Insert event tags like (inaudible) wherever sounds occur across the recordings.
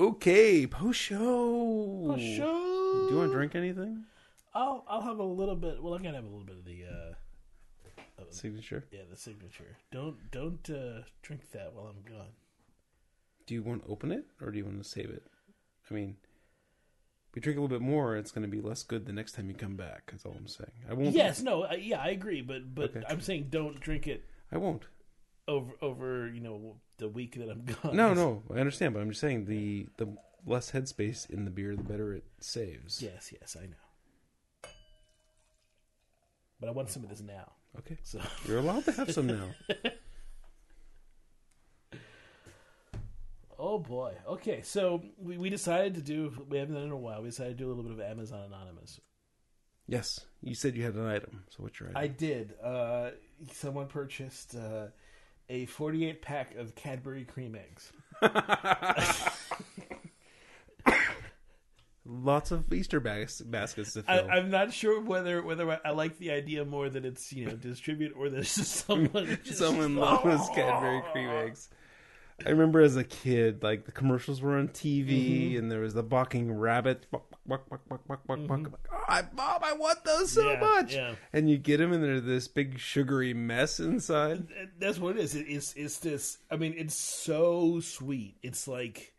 Okay, post show. Show. Do you want to drink anything? I'll I'll have a little bit. Well, I can have a little bit of the uh, Signature. yeah the signature. Don't don't uh, drink that while I'm gone. Do you want to open it or do you want to save it? I mean, if you drink a little bit more, it's going to be less good the next time you come back. That's all I'm saying. I won't. Yes, no, I, yeah, I agree, but but Okay. I'm saying don't drink it I won't. Over over you know the week that I'm gone. No, no, (laughs) I understand, but I'm just saying the the less headspace in the beer, the better it saves. Yes, yes, I know. But I want some of this now. Okay. So (laughs) You're allowed to have some now. (laughs) Oh boy. Okay, so we, we decided to do. We haven't done it in a while. We decided to do a little bit of Amazon Anonymous. yes, you said you had an item. So what's your item? I did. Uh, someone purchased uh, a 48 pack of Cadbury cream eggs. (laughs) Lots of Easter bas- baskets to I, fill. I'm not sure whether whether I like the idea more that it's you know distribute or that it's (laughs) just someone just, Someone loves (laughs) Cadbury cream eggs. I remember as a kid, like the commercials were on TV, mm-hmm. and there was the balking rabbit. Buck, buck, buck, buck, buck, buck, buck, buck. Oh, I, Mom, I want those so Yeah, much. yeah. And you get them, and they're this big sugary mess inside. That's what it is. It, it's it's this. I mean, it's so sweet. It's like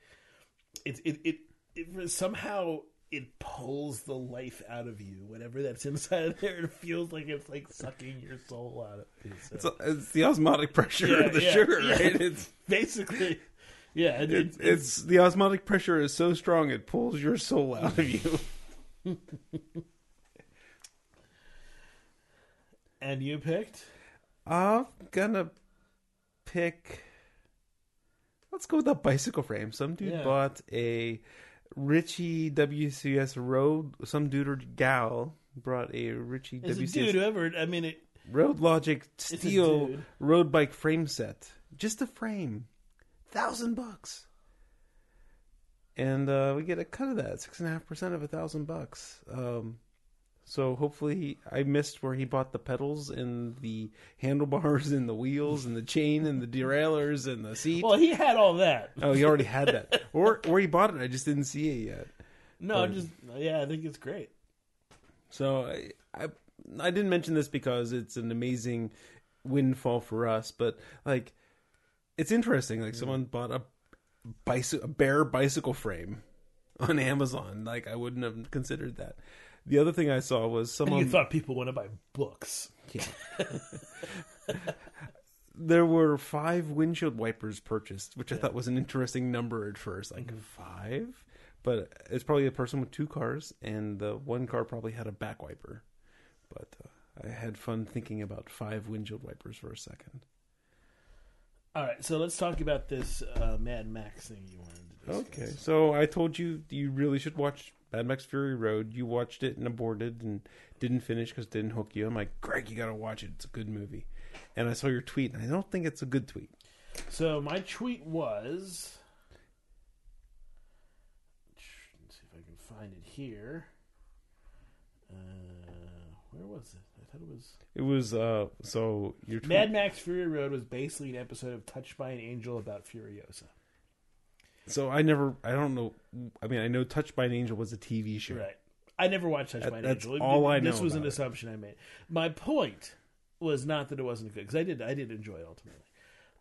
it it it, it somehow it pulls the life out of you. Whatever that's inside of there, it feels like it's like sucking your soul out of you. So, It's, it's the osmotic pressure Yeah, of the yeah, sugar, yeah. right? It's, (laughs) basically, yeah. It, it's it, it's the osmotic pressure is so strong it pulls your soul out of you. (laughs) and you picked. I'm gonna pick. Let's go with the bicycle frame. Some dude bought a Ritchey WCS Road. Some dude or gal brought a Ritchey a WCS dude whoever. I mean, it, Road Logic steel road bike frame set. Just a frame, thousand bucks. And uh, we get a cut of that, six and a half percent of a thousand bucks. Um, so hopefully, I missed where he bought the pedals and the handlebars and the wheels and the chain and the derailleurs and the seat. well, he had all that. oh, he already had that, (laughs) or or he bought it. I just didn't see it yet. No, But- just yeah. I think it's great. So I, I I didn't mention this because it's an amazing windfall for us, but like it's interesting. Like mm-hmm. someone bought a bicycle, a bare bicycle frame on Amazon. Like I wouldn't have considered that. The other thing I saw was And someone you thought people want to buy books. yeah. (laughs) there were five windshield wipers purchased, which I thought was an interesting number at first. Like five, but it's probably a person with two cars, and the one car probably had a back wiper. But uh, I had fun thinking about five windshield wipers for a second. All right, so let's talk about this uh, Mad Max thing you wanted to discuss. Okay, so I told you you really should watch Mad Max Fury Road. You watched it and aborted and didn't finish because it didn't hook you. I'm like, Greg, you gotta watch it. It's a good movie. And I saw your tweet, and I don't think it's a good tweet. So my tweet was. Let's see if I can find it here. Uh, where was it? I thought it was. It was uh so your tweet, Mad Max Fury Road was basically an episode of Touched by an Angel about Furiosa. So I never I don't know I mean I know Touched by an Angel was a TV show. Right. I never watched Touched That- by an that's Angel. all I This know was an about it. assumption I made. My point was not that it wasn't good because I did I did enjoy it ultimately.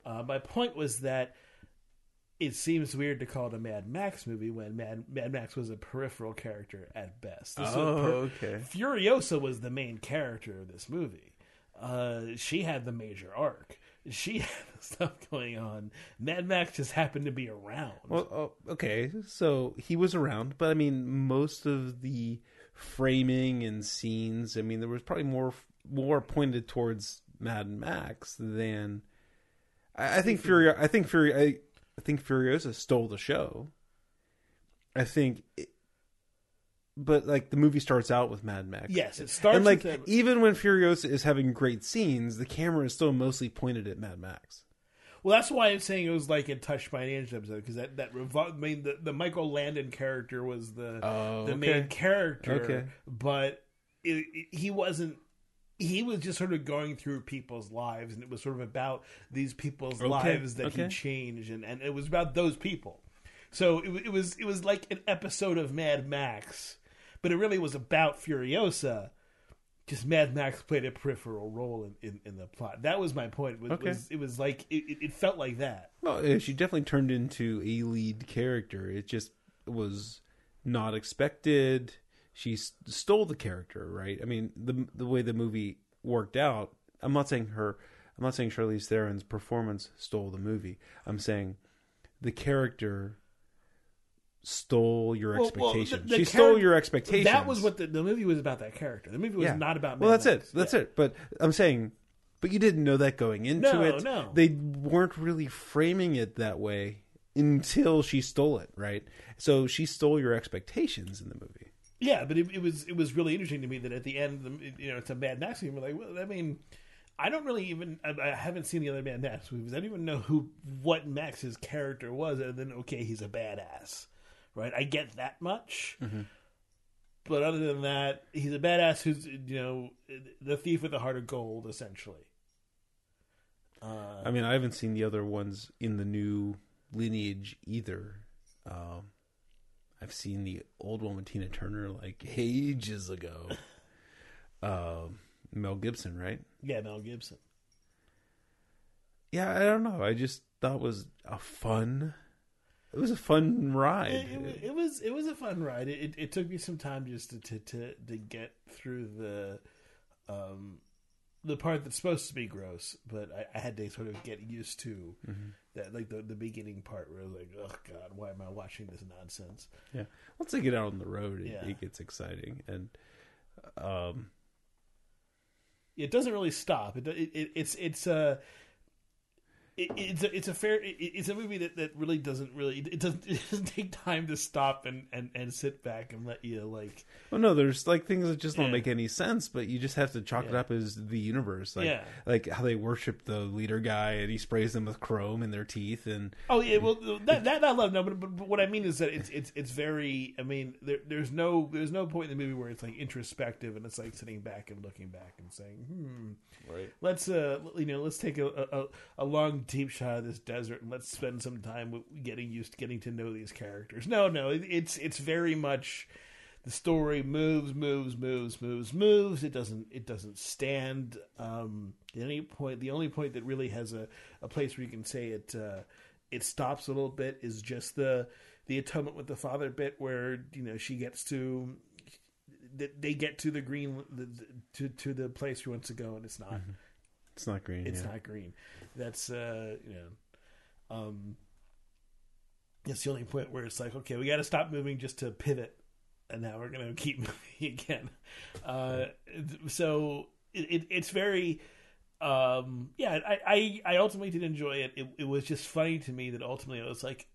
Uh, my point was that it seems weird to call it a Mad Max movie when Mad, Mad Max was a peripheral character at best. This was Oh, per- okay. Furiosa was the main character of this movie. Uh, she had the major arc. She (laughs) had stuff going on. Mad Max just happened to be around. Well, oh, okay. So he was around, but I mean most of the framing and scenes, I mean there was probably more more pointed towards Mad Max than I, I think Fury I think Fury I, I think Furiosa stole the show. I think but like the movie starts out with Mad Max. yes, it starts and like with even when Furiosa is having great scenes, the camera is still mostly pointed at Mad Max. Well, that's why I'm saying it was like a Touched by an Angel episode because that that revol- I mean the, the Michael Landon character was the Oh, the okay. main character, Okay. but it, it- he wasn't. He was just sort of going through people's lives, and it was sort of about these people's Okay, lives that he changed, and, and it was about those people. So it, it was it was like an episode of Mad Max, but it really was about Furiosa. Just Mad Max played a peripheral role in, in, in the plot. That was my point. Was, Okay. was it was like it, it- it felt like that. Well, she definitely turned into a lead character. It just was not expected. She stole the character, right? I mean, the the way the movie worked out. I'm not saying her. I'm not saying Charlize Theron's performance stole the movie. I'm saying the character stole your Well, well, the- expectations. the she stole your expectations. That was what the, the movie was about. That character. The movie was Yeah. not about. Well, that's Max. it. That's Yeah. it. But I'm saying, but you didn't know that going into No, it. no. They weren't really framing it that way until she stole it, right? So she stole your expectations in the movie. Yeah, but it, it was it was really interesting to me that at the end, the, you know, it's a Mad Max movie. Like, well, I mean, I don't really even I, I haven't seen the other Mad Max movies. I don't even know who what Max's character was, other than okay, he's a badass, right? I get that much, but other than that, he's a badass who's you know the thief with the heart of gold, essentially. Uh, I mean, I haven't seen the other ones in the new lineage either. Um, I've seen the old one with Tina Turner like ages ago. (laughs) um, Mel Gibson, right? yeah, Mel Gibson. Yeah, I don't know. I just thought it was a fun. It was a fun ride. It, it, it was it was a fun ride. It, it, took me some time just to, to, to, to get through the um the part that's supposed to be gross, but I, I had to sort of get used to that like the the beginning part where I was like, oh god, why am I watching this nonsense? Yeah. Once they get out on the road, it, Yeah. it gets exciting, and um, It doesn't really stop. It, it, it it's it's a it, it's a it's a fair it, it's a movie that, that really doesn't really it doesn't (laughs) it doesn't take time to stop and, and, and sit back and let you like well, no, there's like things that just don't Yeah. make any sense, but you just have to chalk it up as the universe, like Yeah. like how they worship the leader guy, and he sprays them with chrome in their teeth, and Oh yeah, well that that I love no, but, but, but what I mean is that it's it's it's very. I mean, there, there's no there's no point in the movie where it's like introspective and it's like sitting back and looking back and saying, hmm, right. let's uh you know let's take a, a a long deep shot of this desert and let's spend some time getting used to getting to know these characters. No, no, it's it's very much the story moves, moves, moves, moves, moves. It doesn't it doesn't stand. Um, at any point, the only point that really has a, a place where you can say it uh, it stops a little bit is just the the atonement with the father bit where you know she gets to that they get to the green the, the- to to the place she wants to go and it's not It's not green. it's yeah. not green. That's uh, you know, um, it's the only point where it's like, okay, we got to stop moving just to pivot, and now we're gonna keep (laughs) moving again. Uh, so it, it, it's very, um, yeah. I, I I ultimately did enjoy it. it. It was just funny to me that ultimately I was like.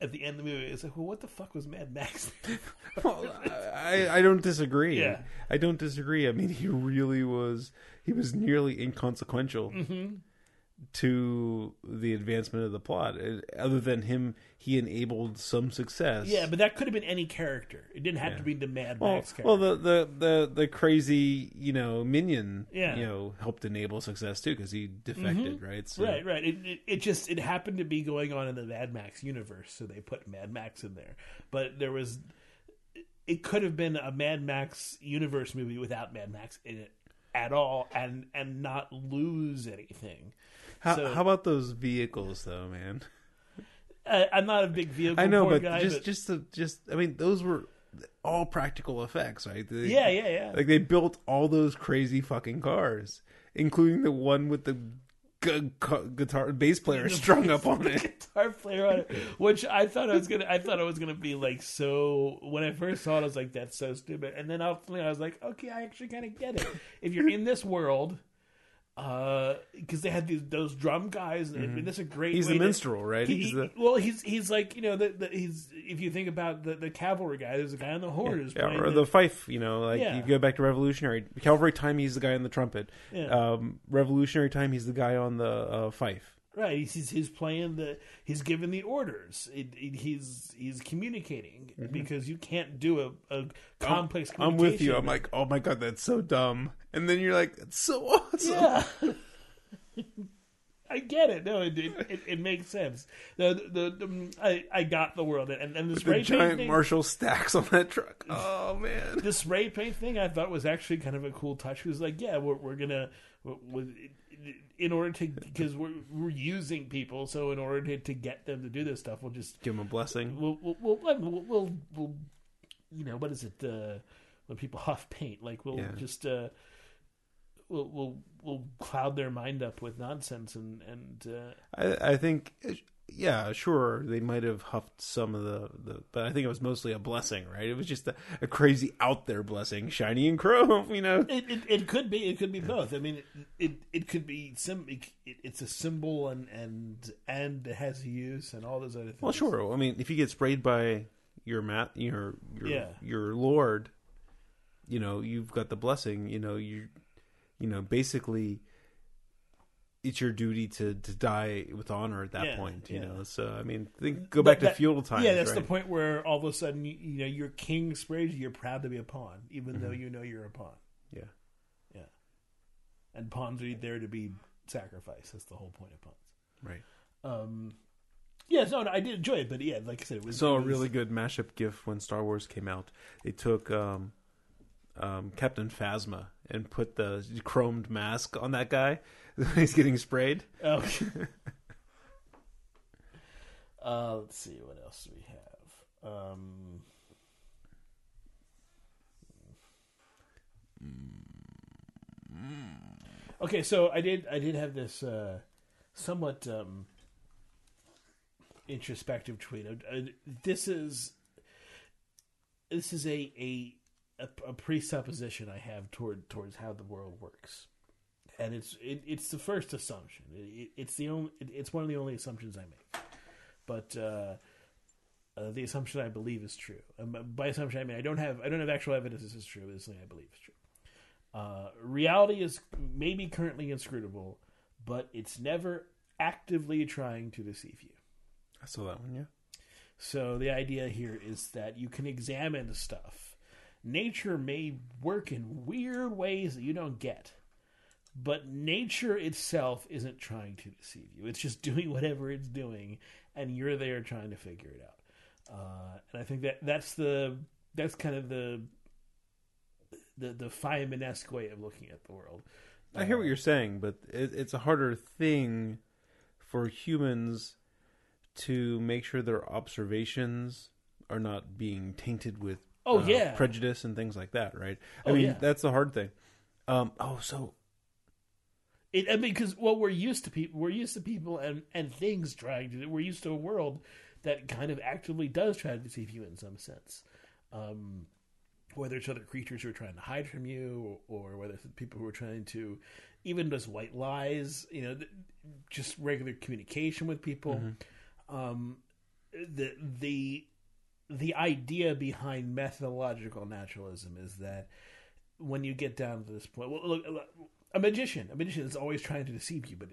At the end of the movie, it's like, well, what the fuck was Mad Max? (laughs) Well, I, I don't disagree. Yeah. I don't disagree. I mean, he really was. He was nearly inconsequential Mm-hmm. to the advancement of the plot. Uh, Other than him, he enabled some success. yeah, but that could have been any character. It didn't have Yeah. to be the Mad Well, Max character. well, the, the the the crazy you know minion, Yeah. you know, helped enable success too because he defected, right? So, Right, right. It, it it just it happened to be going on in the Mad Max universe, so they put Mad Max in there. But there was, it could have been a Mad Max universe movie without Mad Max in it at all, and and not lose anything. How, So- how about those vehicles, though, man? I, I'm not a big vehicle I know, but guy, just but just the, just I mean, those were all practical effects, right? They- yeah, yeah, yeah. Like they built all those crazy fucking cars, including the one with the gu- gu- guitar bass player (laughs) strung up on it. guitar player on it, which I thought I was gonna. I thought I was gonna be like so. When I first saw it, I was like, "That's so stupid." And then ultimately, I was like, "Okay, I actually kind of get it." If you're in this world, because they had these those drum guys, and, and that's a great. Mm-hmm. He's the to- minstrel, right? He, He's the well, he's he's like you know the, the he's if you think about the, the cavalry guy, there's a guy on the horn yeah, playing or the fife. You know, like Yeah. you go back to Revolutionary Cavalry time. He's the guy on the trumpet. Yeah. Um, Revolutionary time. He's the guy on the uh, fife. Right, he's, he's playing the he's giving the orders. It, it, he's he's communicating because you can't do a, a complex. Mm-hmm. I'm with you. I'm like, oh my god, that's so dumb. And then you're like, it's so awesome. yeah. (laughs) I get it. No, it it, it, it makes sense. The the, the I, I got the world and and the The spray paint giant thing, Marshall stacks on that truck. Oh man. the spray paint thing I thought was actually kind of a cool touch. It was like, yeah, we're we're gonna in order to because we're we're using people, so in order to, to get them to do this stuff, we'll just Give them a blessing. we'll we'll we'll, we'll, we'll, we'll you know what is it uh, when people (laughs) huff paint like we'll Yeah. just uh, we'll we'll we'll cloud their mind up with nonsense and and uh, I, I think, yeah, sure, they might have huffed some of the, the, but I think it was mostly a blessing, right? It was just a, a crazy out there blessing, shiny and chrome, (laughs) you know. it, it it could be it could be both. I mean it it, it could be sim it, it's a symbol and and and it has use and all those other things. Well, sure. I mean, if you get sprayed by your mat, your your Yeah. your Lord, you know, you've got the blessing. You know, you, you know, basically, it's your duty to to die with honor at that Yeah, point. You yeah. know, so I mean, think, go back That- to feudal times. Yeah, that's the point where all of a sudden you, you know your king sprays you. You're proud to be a pawn, even though Mm-hmm. you know you're a pawn. Yeah. Yeah, and pawns are there to be sacrificed. That's the whole point of pawns. Right. Um, yeah, no, no, I did enjoy it, but yeah, like I said, it was So a really good mashup gift when Star Wars came out. They took um, um, Captain Phasma and put the chromed mask on that guy. (laughs) He's getting sprayed. Oh. (laughs) uh, let's see what else do we have. Um, okay, so I did I did have this uh, somewhat um, introspective tweet. Uh, this is this is a, a a a presupposition I have toward towards how the world works and it's it, it's the first assumption. It, it's the only it, it's one of the only assumptions I make, but uh, uh, the assumption I believe is true. Um, by assumption, I mean I don't have I don't have actual evidence this is true. But it's something I believe is true. Uh, reality is maybe currently inscrutable, but it's never actively trying to deceive you. I saw that one. Yeah. So the idea here is that you can examine stuff. Nature may work in weird ways that you don't get. But nature itself isn't trying to deceive you. It's just (laughs) doing whatever it's doing, and you're there trying to figure it out. Uh, and I think that that's the that's kind of the the the Feynman-esque way of looking at the world. I hear what you're saying, but it, it's a harder thing for humans to make sure their observations are not being tainted with Oh, uh, yeah. prejudice and things like that, right? I Oh, mean, yeah. that's the hard thing. Um, oh, so It, I mean, because well, we're used to people, we're used to people and and things trying to. We're used to a world that kind of actively does try to deceive you in some sense. Um, whether it's other creatures who are trying to hide from you, or, or whether it's people who are trying to, even just white lies, you know, th- just regular communication with people. Um, the the the idea behind methodological naturalism is that when you get down to this point, well, look, look, a magician, a magician is always trying to deceive you, but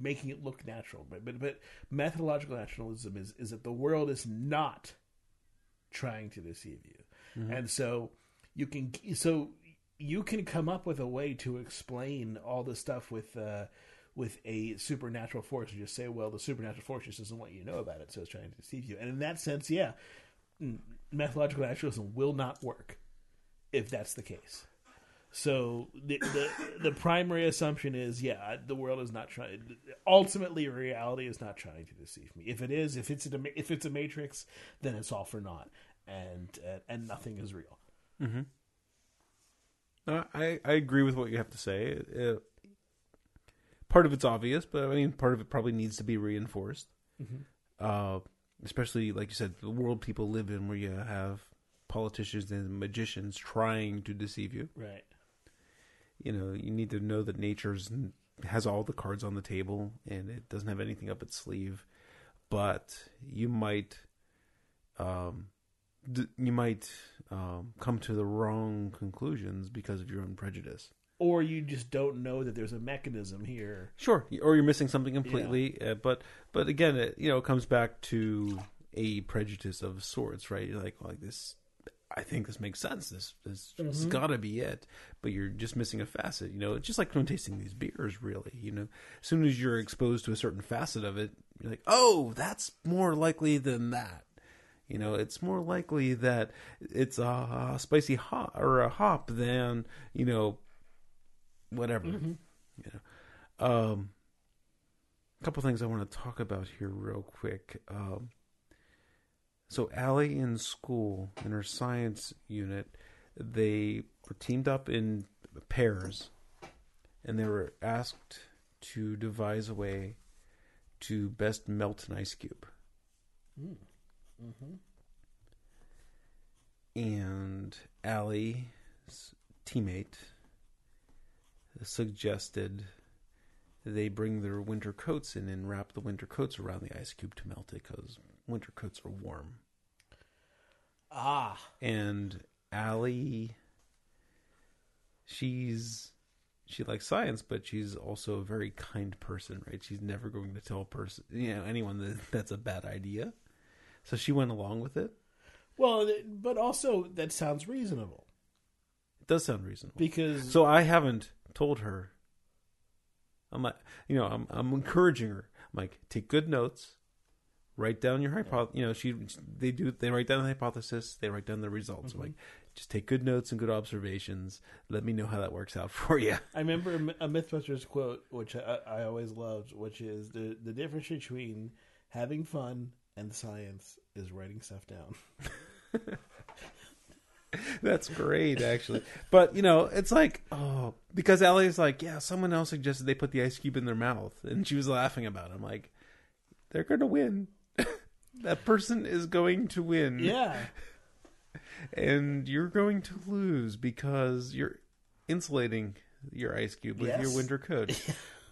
making it look natural. But but but methodological naturalism is is that the world is not trying to deceive you, and so you can so you can come up with a way to explain all the stuff with. Uh, with a supernatural force, and just say, "Well, the supernatural force just doesn't want you to know about it, so it's trying to deceive you." And in that sense, yeah, methodological naturalism will not work if that's the case. So the, the the primary assumption is, yeah, the world is not trying. Ultimately, reality is not trying to deceive me. If it is, if it's a if it's a matrix, then it's all for naught, and uh, and nothing is real. No, I, I agree with what you have to say. Uh, part of it's obvious, but I mean, part of it probably needs to be reinforced. Uh, especially, like you said, the world people live in where you have politicians and magicians trying to deceive you. Right. You know, you need to know that nature's has all the cards on the table and it doesn't have anything up its sleeve. But you might, um, d- you might um, come to the wrong conclusions because of your own prejudice. Or you just don't know that there's a mechanism here. Sure, or you're missing something completely. Uh, but but again, it, you know, it comes back to a prejudice of sorts, right? You're like like this. I think this makes sense. This this has got to be it. But you're just missing a facet. You know, it's just like when tasting these beers. Really, you know, as soon as you're exposed to a certain facet of it, you're like, oh, that's more likely than that. You know, it's more likely that it's a spicy hop or a hop than you know, whatever. You know, um, a couple things I want to talk about here real quick. Um, so Allie in school in her science unit, they were teamed up in pairs, and they were asked to devise a way to best melt an ice cube. And Allie's teammate suggested they bring their winter coats in and wrap the winter coats around the ice cube to melt it because winter coats are warm. Ah, And Allie, she's she likes science, but she's also a very kind person, right? She's never going to tell a person, you know, anyone that (laughs) that's a bad idea. So she went along with it. well, but also that sounds reasonable It does sound reasonable. because So I haven't told her. I'm like, you know, I'm I'm encouraging her. I'm like, take good notes, write down your hypothesis. You know, she they do they write down the hypothesis, they write down the results. I'm mm-hmm. like, just take good notes and good observations. Let me know how that works out (laughs) for you. I remember a MythBusters quote, which I, I always loved, which is the the difference between having fun and science is writing stuff down. (laughs) (laughs) That's great, actually. But you know, it's like, oh, because Ellie's like, yeah, someone else suggested they put the ice cube in their mouth, and she was laughing about. it. I'm like, they're gonna win. (laughs) that person is going to win. Yeah, (laughs) and you're going to lose because you're insulating your ice cube with your winter coat.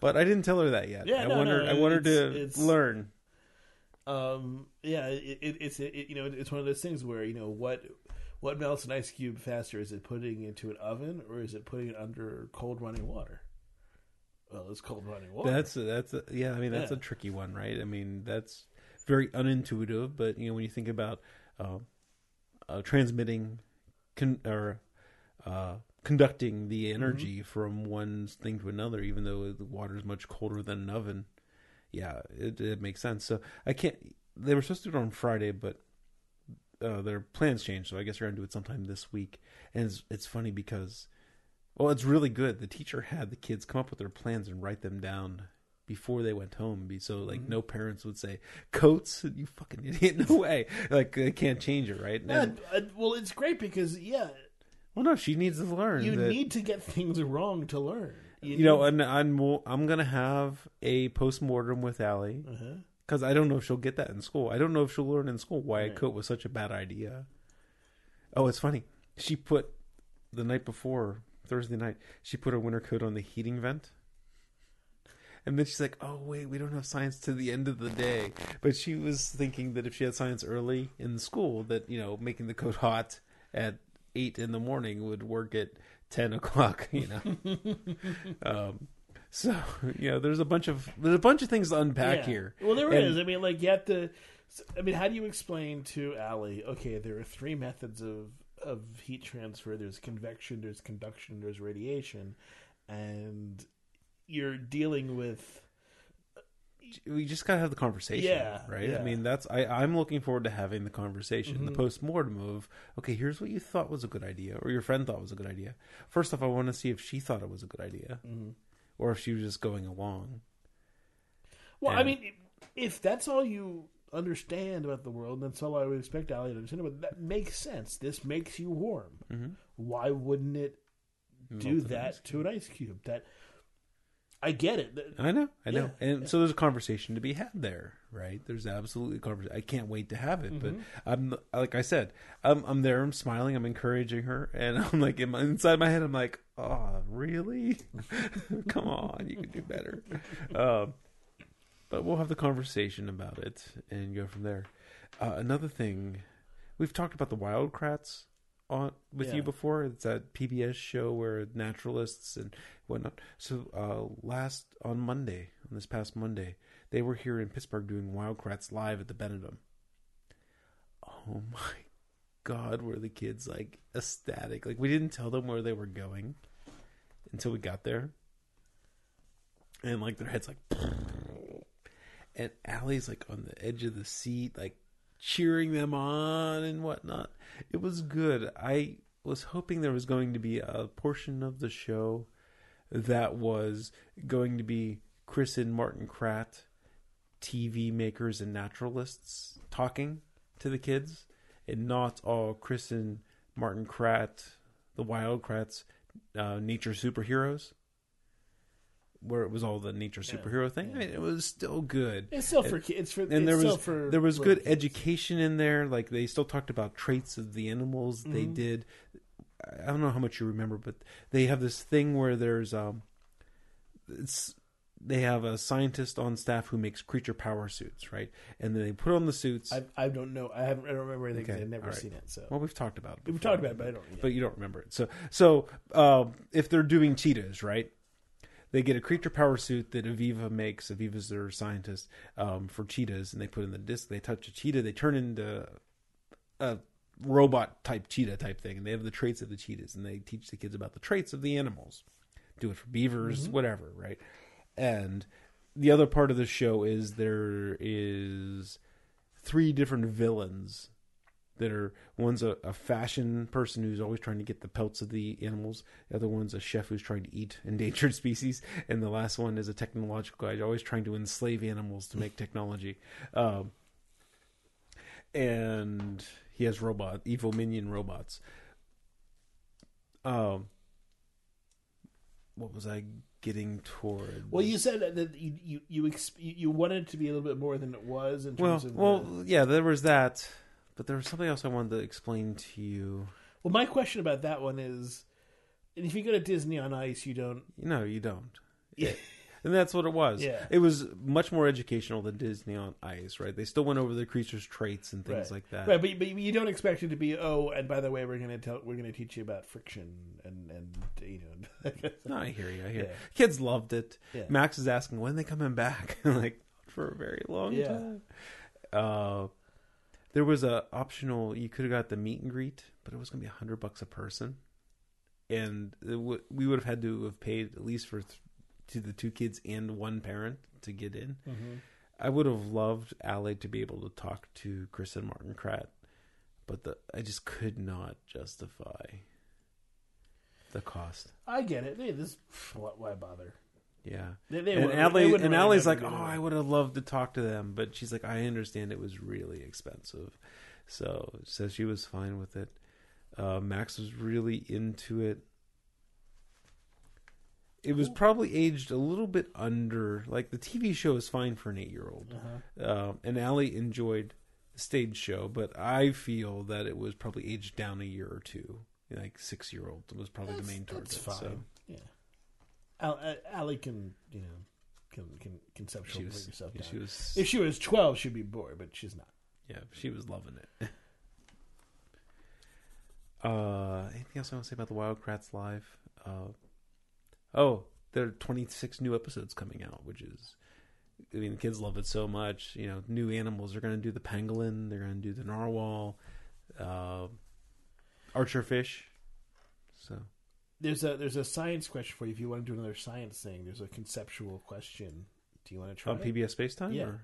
but I didn't tell her that yet. Yeah, I no, her. no, I want her to it's- learn. um, yeah. It, it, it's it, you know it's one of those things where you know what what melts an ice cube faster is it putting it into an oven or is it putting it under cold running water? Well, it's cold running water. That's a, that's a, yeah. I mean, that's Yeah. a tricky one, right? I mean, that's very unintuitive. But you know, when you think about uh, uh, transmitting con- or uh, conducting the energy from one thing to another, even though the water is much colder than an oven, yeah, it, it makes sense. So I can't. They were supposed to do it on Friday, but uh, their plans changed. So I guess they're gonna do it sometime this week. And it's it's funny because, well, it's really good. The teacher had the kids come up with their plans and write them down before they went home. Be so like no parents would say coats. You fucking (laughs) idiot. No way. Like they can't change it, right? Yeah, And- uh, well, it's great because yeah, well, no, she needs to learn. you that- need to get things wrong to learn. you know, and I'm I'm gonna have a post mortem with Allie uh-huh. Because I don't know if she'll get that in school. I don't know if she'll learn in school why a Right. coat was such a bad idea. Oh, it's funny. She put the night before Thursday night. She put her winter coat on the heating vent. And then she's like, "Oh wait, we don't have science to the end of the day." But she was thinking that if she had science early in school, that you know, making the coat hot at eight in the morning would work at ten o'clock. You know, (laughs) um, so (laughs) you know, there's a bunch of there's a bunch of things to unpack Yeah. here. Well, there And- is. I mean, like you have to. I mean, how do you explain to Allie? Okay, there are three methods of of heat transfer. There's convection, there's conduction, there's radiation, and you're dealing with. we just gotta have the conversation Yeah, right yeah. i mean that's I, i'm looking forward to having the conversation the Mhm. post-mortem of okay here's what you thought was a good idea or your friend thought was a good idea first off i want to see if she thought it was a good idea or if she was just going along Well, I mean, if that's all you understand about the world, that's all I would expect Allie to understand. But that makes sense. This makes you warm. Mhm. Why wouldn't it do Melted that to an ice cube? That I get it. I know i know Yeah, and so there's a conversation to be had there right there's absolutely a conversation i can't wait to have it but i'm like i said i'm i'm there i'm smiling i'm encouraging her and (laughs) i'm like in my, inside my head i'm like oh really (laughs) come on you can do better um but we'll have the conversation about it and go from there. Uh, another thing, we've talked about the Wild Kratts on with Yeah. you before. It's that PBS show where naturalists and whatnot. So uh, last on Monday, on this past Monday, they were here in Pittsburgh doing Wild Kratts live at the Benedum. Oh my God, were the kids like ecstatic? Like we didn't tell them where they were going until we got there, and like their heads like, and Allie's like on the edge of the seat, like cheering them on and whatnot. It was good. I was hoping there was going to be a portion of the show that was going to be Chris and Martin Kratt, TV makers and naturalists, talking to the kids, and not all Chris and Martin Kratt, the Wild Kratts, uh, nature superheroes, where it was all the nature Yeah, superhero thing. yeah. I mean, it was still good It's still for kids. it's for and it's there was for there was good kids. education in there. Like they still talked about traits of the animals they Mhm. did. I don't know how much you remember, but they have this thing where there's um, it's they have a scientist on staff who makes creature power suits, right? And then they put on the suits. I, I don't know. I haven't. I don't remember anything. Okay, I've never right. seen it. So well, we've talked about it. we've talked about it, but I don't. Yeah. but you don't remember it. So, so um, if they're doing cheetahs, right? They get a creature power suit that Aviva makes. Aviva's their scientist um, for cheetahs, and they put in the disc. They touch a cheetah, they turn into a robot type cheetah type thing, and they have the traits of the cheetahs, and they teach the kids about the traits of the animals. Do it for beavers, whatever, right? And the other part of the show is there is three different villains that are one's a, a fashion person who's always trying to get the pelts of the animals. The other one's a chef who's trying to eat (laughs) endangered species. And the last one is a technological guy always trying to enslave animals to make technology. Um, and he has robot evil minion robots. Um what was i getting toward well, you said that- you you you, exp- you wanted it to be a little bit more than it was in well terms of. well the- yeah there was that but there was something else i wanted to explain to you well, my question about that one is, and if you go to Disney on Ice, you don't. No, you don't. Yeah. And that's what it was. Yeah. It was much more educational than Disney on Ice, right? They still went over the creature's traits and things Right. like that. Right, but, but you don't expect it to be. Oh, and by the way, we're gonna tell we're gonna teach you about friction and and you know. (laughs) No, I hear you. I hear. Yeah. Kids loved it. Yeah. Max is asking when they coming back. (laughs) like for a very long Yeah. time. Uh, there was a optional. You could have got the meet and greet, but it was going to be a hundred bucks a person, and w- we would have had to have paid at least for th- to the two kids and one parent to get in. Mm-hmm. I would have loved Allie to be able to talk to Chris and Martin Kratt, but the I just could not justify the cost. I get it. Hey, this why, why bother? Yeah. They, they and wouldn't- Allie, and Allie's like, oh. I would have loved to talk to them, but she's like, I understand it was really expensive, so so she was fine with it. Uh, Max was really into it. It was probably aged a little bit under. Like the TV show is fine for an eight-year-old, Uh-huh. um, and Allie enjoyed the stage show, but I feel that it was probably aged down a year or two. Like six-year-old was probably the main target. That's fine. So Yeah, Al, uh, Allie can you know can can was, herself down. she was, If she was twelve, she'd be bored, but she's not. yeah, she was loving it. (laughs) Uh, anything else I want to say about the Wild Kratts live? Uh, oh, there are 26 new episodes coming out, which is, I mean, the kids love it so much. You know, new animals. They're going to do the pangolin. They're going to do the narwhal, uh, archer fish. So There's a there's a science question for you. If you want to do another science thing, there's a conceptual question. Do you want to try? on it? PBS Space Time, Yeah. or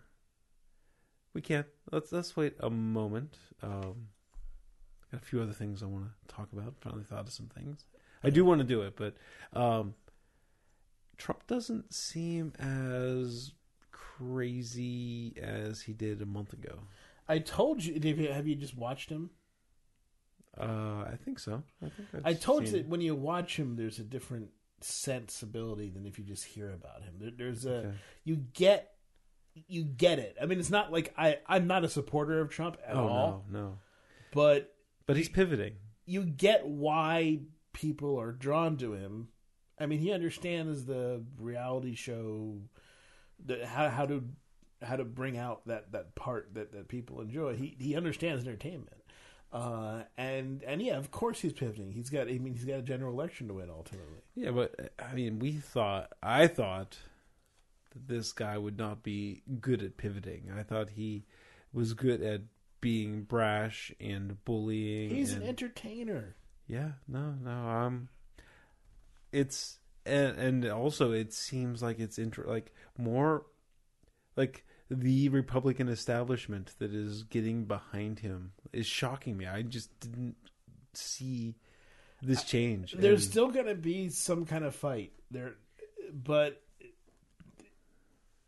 we can't. Let's let's wait a moment. Um, got a few other things I want to talk about. Finally thought of some things. I do want to do it, but um, Trump doesn't seem as crazy as he did a month ago. I told you, have you just watched him? Uh, I think so. I think I've I told you seen- that when you watch him, there's a different sensibility than if you just hear about him. There, there's a Okay. you get you get it. I mean, it's not like I I'm not a supporter of Trump at Oh all, no, no. but But he's pivoting. you get why people are drawn to him. I mean, he understands the reality show, the, how how to how to bring out that, that part that, that people enjoy. He he understands entertainment, uh, and and yeah, of course he's pivoting. He's got I mean he's got a general election to win ultimately. Yeah, but I mean, we thought, I thought that this guy would not be good at pivoting. I thought he was good at being brash and bullying. He's and, an entertainer. yeah, no, no. Um, it's and and also it seems like it's inter like more like the Republican establishment that is getting behind him is shocking me. I just didn't see this change. There's And- still going to be some kind of fight there, but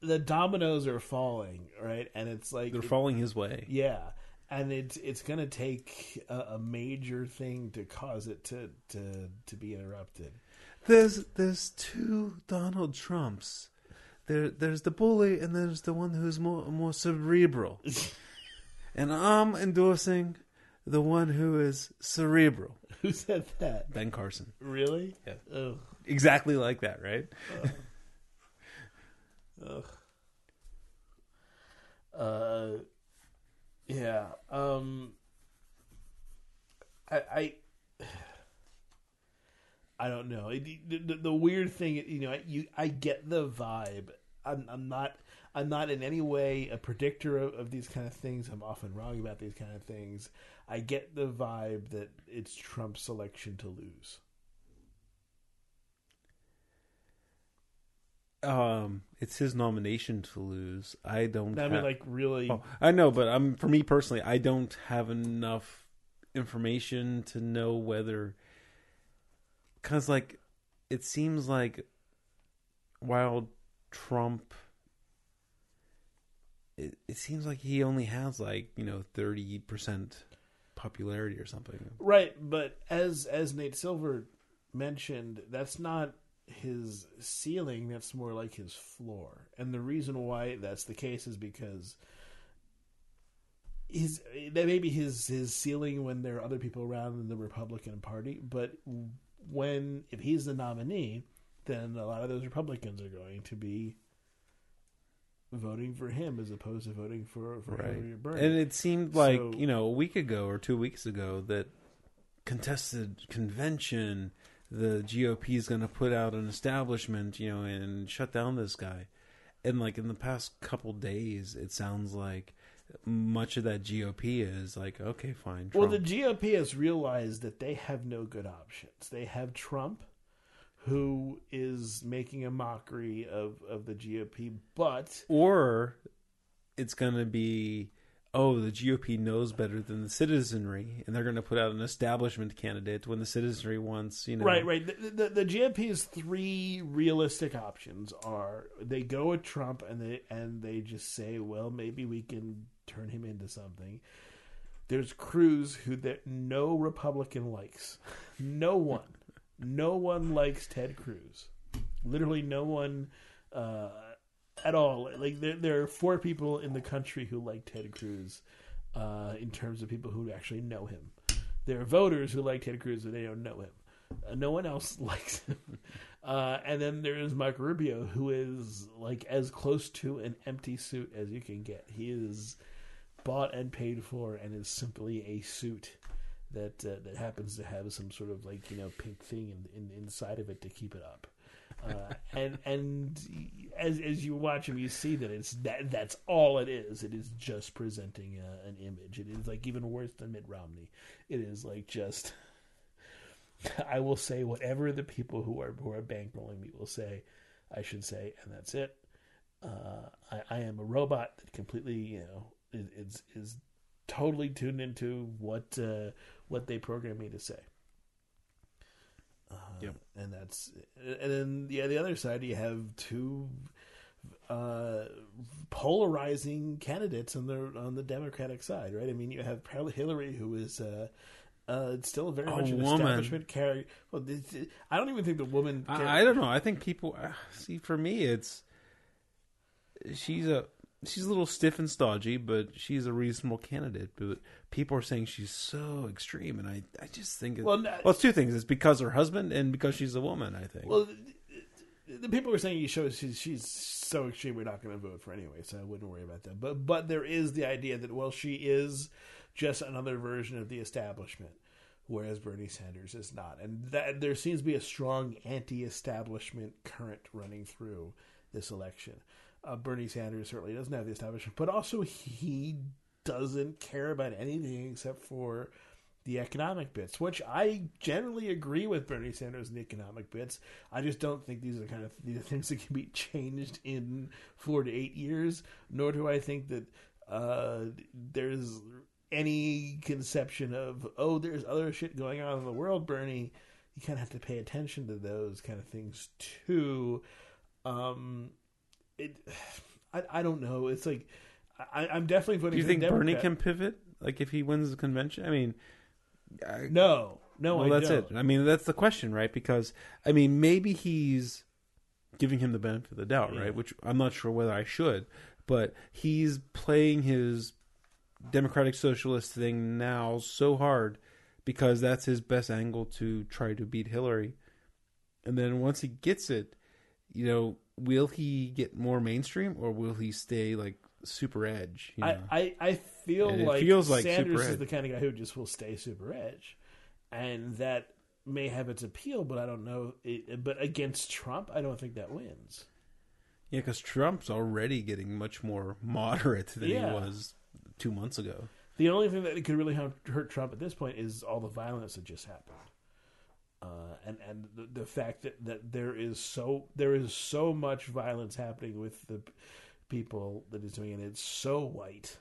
the dominoes are falling, right? And it's like they're falling his way. Yeah, and it's it's going to take a, a major thing to cause it to to to be interrupted. There's there's two Donald Trumps. There there's the bully and there's the one who's more more cerebral. (laughs) and I'm endorsing the one who is cerebral. (laughs) Who said that? Ben Carson. Really? Yeah. Ugh. Exactly like that, right? (laughs) Ugh. Uh, yeah. Um, I, I, (sighs) I don't know. It, the, the, the weird thing, you know, you, I get the vibe. I'm, I'm not, I'm not in any way a predictor of, of these kind of things. I'm often wrong about these kind of things. I get the vibe that it's Trump's election to lose. Um, it's his nomination to lose. I don't. I mean, have- like really. Oh, I know, but I'm for me personally, I don't have enough information to know whether because like it seems like while Trump it, it seems like he only has like, you know, 30% popularity or something. Right, but as as Nate Silver mentioned, that's not his ceiling, that's more like his floor. And the reason why that's the case is because his that may be his his ceiling when there are other people around in the Republican Party, but when if he's the nominee, then a lot of those Republicans are going to be voting for him as opposed to voting for for Right. Hillary Bernie. And it seemed like, So- you know, a week ago or 2 weeks ago that contested convention the GOP is going to put out an establishment, you know, and shut down this guy. And like in the past couple days, it sounds like much of that GOP is like, okay, fine. Well, the GOP has realized that they have no good options. They have Trump, who is making a mockery of, of the GOP, but or it's going to be, oh, the GOP knows better than the citizenry, and they're going to put out an establishment candidate when the citizenry wants, you know, right, right. The, the, the GOP's three realistic options are they go with Trump and they and they just say, well, maybe we can turn him into something. There's Cruz, who that no Republican likes, no one, no one likes Ted Cruz. Literally, no one uh, at all. Like there, there are four people in the country who like Ted Cruz, uh, in terms of people who actually know him. There are voters who like Ted Cruz, but they don't know him. Uh, no one else (laughs) likes him. Uh, and then there is Mike Rubio, who is like as close to an empty suit as you can get. He is bought and paid for, and is simply a suit that uh, that happens to have some sort of like you know pink thing in, in inside of it to keep it up. Uh, (laughs) and and as as you watch him, you see that it's that that's all it is. It is just presenting a, an image. It is like even worse than Mitt Romney. It is like just. (laughs) I will say whatever the people who are who are bankrolling me will say, I should say, and that's it. Uh, I, I am a robot that completely, you know, is is, is totally tuned into what uh, what they program me to say. Uh, Yep. And that's and then yeah, the other side you have two uh, polarizing candidates on the on the Democratic side, right? I mean, you have Hillary, who is uh, uh, still a very A much an woman. establishment character. Well, this- I don't even think the woman. I, I don't know. I think people uh, see for me it's she's a she's a little stiff and stodgy, but she's a reasonable candidate. But people are saying she's so extreme, and I I just think it, Well, well, it's two things. It's because her husband and because she's a woman. I think. Well, the, the people are saying you show she's, she's so extreme we're not going to vote for anyway, so I wouldn't worry about that. But but there is the idea that well she is just another version of the establishment, whereas Bernie Sanders is not, and that there seems to be a strong anti-establishment current running through this election. Uh, Bernie Sanders certainly doesn't have the establishment, but also he doesn't care about anything except for the economic bits, which I generally agree with Bernie Sanders in the economic bits. I just don't think these are kind of are things that can be changed in four to eight years. Nor do I think that uh, there's any conception of oh, there's other shit going on in the world, Bernie. You kind of have to pay attention to those kind of things too. Um, it, I, I don't know. It's like I, I'm definitely voting. Do you for think the Bernie Democrat. can pivot? Like if he wins the convention? I mean, I, No, no, well, I that's don't. it. I mean, that's the question, right? Because I mean, maybe he's giving him the benefit of the doubt, Yeah. right? Which I'm not sure whether I should, but he's playing his democratic socialist thing now so hard because that's his best angle to try to beat Hillary. And then once he gets it, you know, will he get more mainstream or will he stay like super edge? You know? I, I, I feel And like feels like Sanders super is the kind of guy who just will stay super edge, and that may have its appeal, but I don't know. It, but against Trump, I don't think that wins. Yeah, because Trump's already getting much more (laughs) moderate than Yeah. he was two months ago. The only thing that could really hurt Trump at this point is all the violence that just happened, and and the, the fact that, that there is so there is so much violence happening with the people that doing it. It's so white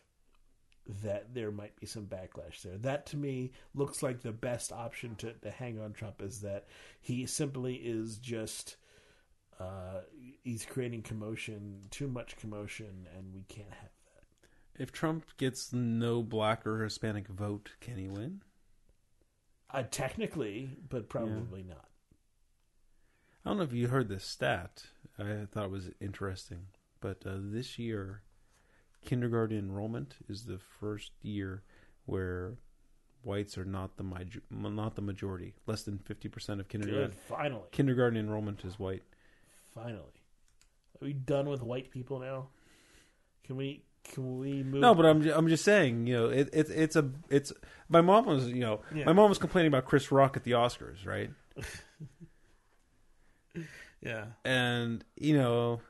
that there might be some backlash there. That to me looks like the best option to, to hang on Trump is that he simply is just uh, he's creating commotion, too much commotion, and we can't have that. If Trump gets no black or Hispanic vote, can he win? Uh, technically, but probably not. I don't know if you heard this stat. I thought it was interesting. But uh, this year, kindergarten enrollment is the first year where whites are not the maj- not the majority. Less than fifty percent of kindergarten Good. Finally, kindergarten enrollment is white. finally, are we done with white people now? Can we? Can we move? No, but I'm ju- I'm just saying, you know, it, it it's a it's my mom was you know Yeah. my mom was complaining about Chris Rock at the Oscars, right? (laughs) yeah, And you know,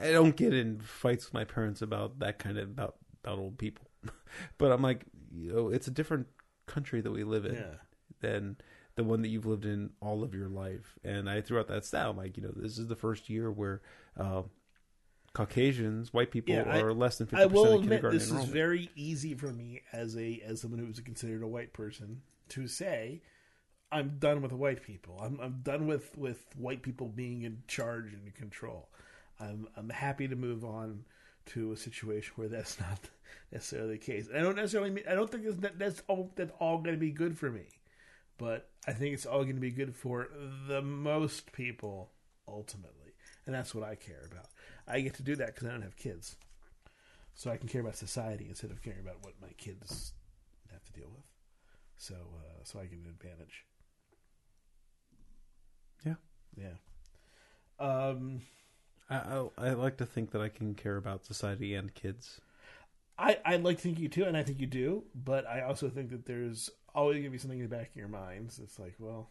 I don't get in fights with my parents about that kind of about about old people, (laughs) but I'm like, you know, it's a different country that we live in yeah. than the one that you've lived in all of your life. And I threw out that stat. I'm like, you know, this is the first year where uh, Caucasians, white people, Yeah, I- are less than fifty percent of kindergarten this is very easy for me as a as someone who's considered a white person to say. I'm done with white people. I'm I'm done with, with white people being in charge and in control. I'm I'm happy to move on to a situation where that's (laughs) not necessarily the case. I don't necessarily mean I don't think that's that's all that's all going to be good for me, but I think it's all going to be good for the most people ultimately, and that's what I care about. I get to do that because I don't have kids, so I can care about society instead of caring about what my kids have to deal with. So uh, so I get an advantage. Yeah. Yeah. Um. I, I I like to think that I can care about society and kids. I, I like to think you too, and I think you do, but I also think that there's always going to be something in the back of your minds. It's like, well,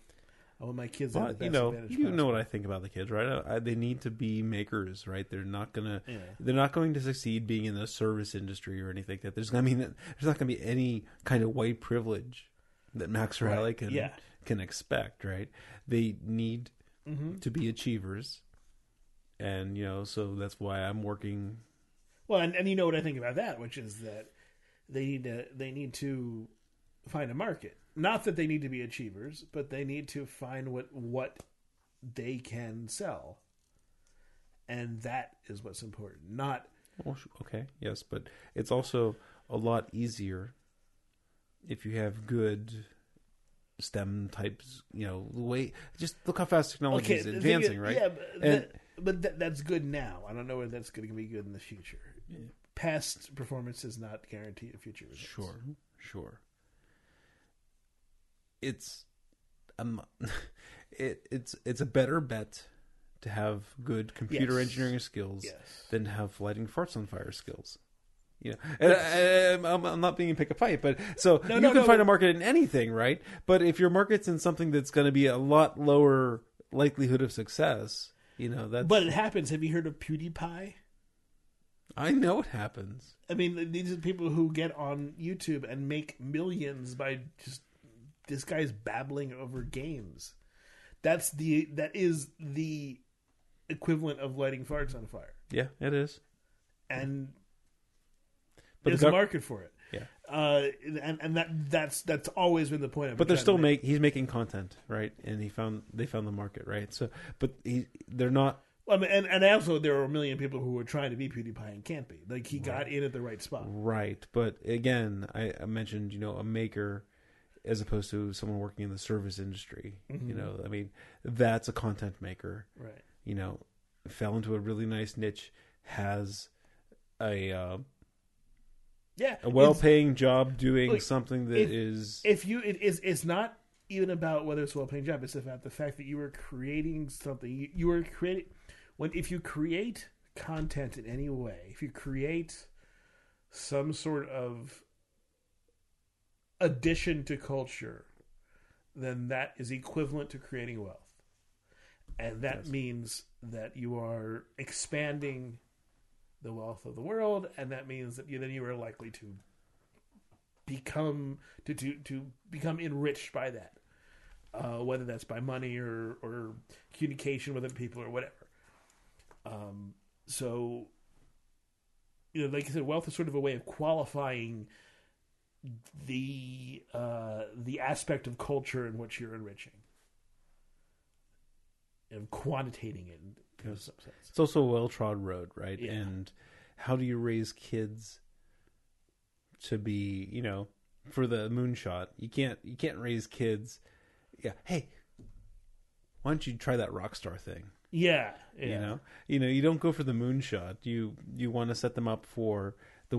I want my kids to have But the you know, you know what. I think about the kids, right? I, they need to be makers, right? They're not gonna, Yeah. they're not going to succeed being in the service industry or anything like that. There's, I mean, there's not going to be any kind of white privilege that Max Right, Riley can yeah. can expect, right? They need hmm to be achievers, and you know, so that's why I'm working. Well, and, and you know what I think about that, which is that they need to they need to find a market. Not that they need to be achievers, but they need to find what what they can sell, and that is what's important. Not sh- okay, yes, but it's also a lot easier if you have good STEM types. You know, the way just look how fast technology okay, is advancing, is- right? Yeah, but, And- that, but that, that's good now. I don't know whether that's going to be good in the future. Past performance does not guarantee a future. results. Sure, sure. It's um, (laughs) it it's it's a better bet to have good computer Yes. engineering skills Yes. than to have lighting farts on fire skills. You know, and I, I'm, I'm not being pick a fight, but so No, you no, can no, find a market in anything, right? But if your market's in something that's going to be a lot lower likelihood of success, you know that's But it happens. Have you heard of PewDiePie? I know it happens. I mean, these are people who get on YouTube and make millions by just this guy's babbling over games. That's the that is the equivalent of lighting farts on fire, Yeah, it is. and But the there's a market for it. Yeah. uh, and and that that's that's always been the point. I've But they're still make he's making content, right? And he found they found the market, right? So, but he they're not Well, I mean, and, and also there are a million people who are trying to be PewDiePie and can't be. Like he got in at the right spot. right. But again, I, I mentioned you know a maker as opposed to someone working in the service industry. You know, I mean, that's a content maker. Right. You know, fell into a really nice niche, has a uh, Yeah. a well-paying job doing Look, something that if- is if you it is it's not even about whether it's a well paying job it's about the fact that you are creating something you, you are creating when if you create content in any way if you create some sort of addition to culture then that is equivalent to creating wealth and that Yes. means that you are expanding the wealth of the world and that means that you, then you are likely to become to to, to become enriched by that uh, whether that's by money or or communication with other people or whatever um, so you know like I said wealth is sort of a way of qualifying the uh, the aspect of culture in which you're enriching and quantitating it in, in some sense it's also a well-trod road, right? Yeah. And how do you raise kids to be, you know, for the moonshot? You can't you can't raise kids. Yeah, hey, why don't you try that rock star thing? yeah, yeah. You know, you know, you don't go for the moonshot. You you want to set them up for the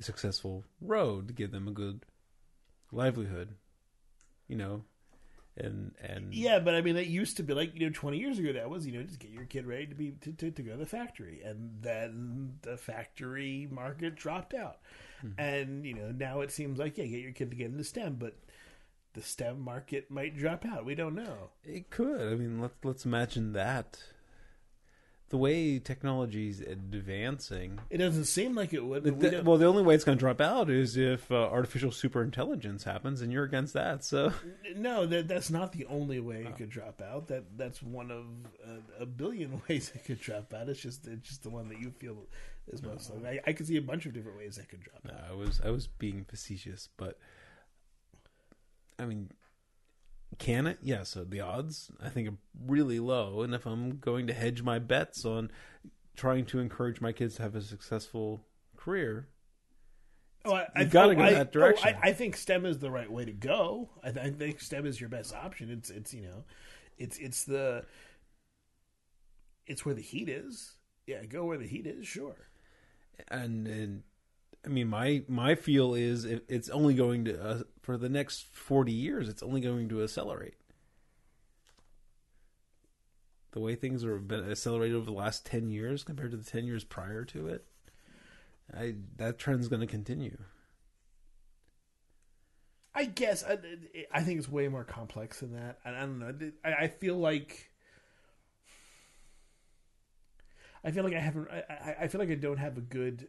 well-trod, successful road to give them a good livelihood. You know, and and Yeah, but I mean, it used to be like you know, twenty years ago. That was you know, just get your kid ready to be to, to, to go to the factory, and then the factory market dropped out, hmm. and you know now it seems like yeah, get your kid to get into STEM, but the STEM market might drop out. We don't know. It could. I mean, let's let's imagine that. The way technology's advancing, It doesn't seem like it would. we well, the only way it's going to drop out is if uh, artificial superintelligence happens, and you're against that. So, no, that that's not the only way it could drop out. That that's one of a, a billion (laughs) ways it could drop out. It's just it's just the one that you feel is most. likely. I, I could see a bunch of different ways that could drop no, out. I was I was being facetious, but I mean, can it? Yeah. So the odds I think are really low, and if I'm going to hedge my bets on trying to encourage my kids to have a successful career, Oh, I, You gotta go I, that direction. oh, I, I think STEM is the right way to go. I, th- I think STEM is your best option. It's it's you know, it's it's the it's where the heat is. Yeah, go where the heat is. Sure. and and I mean my my feel is it, it's only going to uh, for the next 40 years it's only going to accelerate the way things have been accelerated over the last 10 years compared to the 10 years prior to it I that trend's going to continue I guess I, I think it's way more complex than that. I, I don't know. I, I feel like I feel like I haven't. I, feel like I don't have a good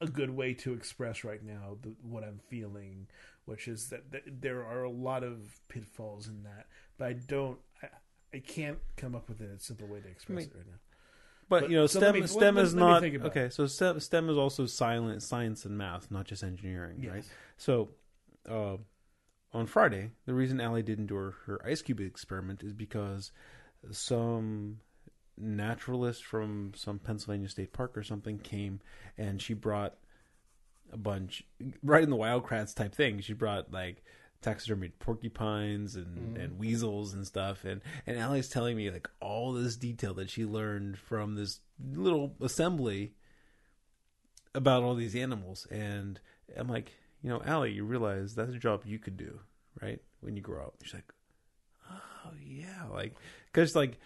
a good way to express right now the, what I'm feeling, which is that, there are a lot of pitfalls in that, but I don't. I, I can't come up with a simple way to express mean, it right now. but, But- you know so STEM me- STEM let- is let not okay so STEM, STEM is also silent science and math not just engineering right So, uh, on Friday, the reason Allie didn't do her, her ice cube experiment is because some naturalist from some Pennsylvania state park or something came and she brought a bunch, right in the Wild Kratts type thing. She brought like taxidermied porcupines and, mm-hmm. and weasels and stuff. And, and Allie's telling me like all this detail that she learned from this little assembly about all these animals. And I'm like, you know, Allie, you realize that's a job you could do, right? When you grow up. She's like, oh, yeah. Like, because, like,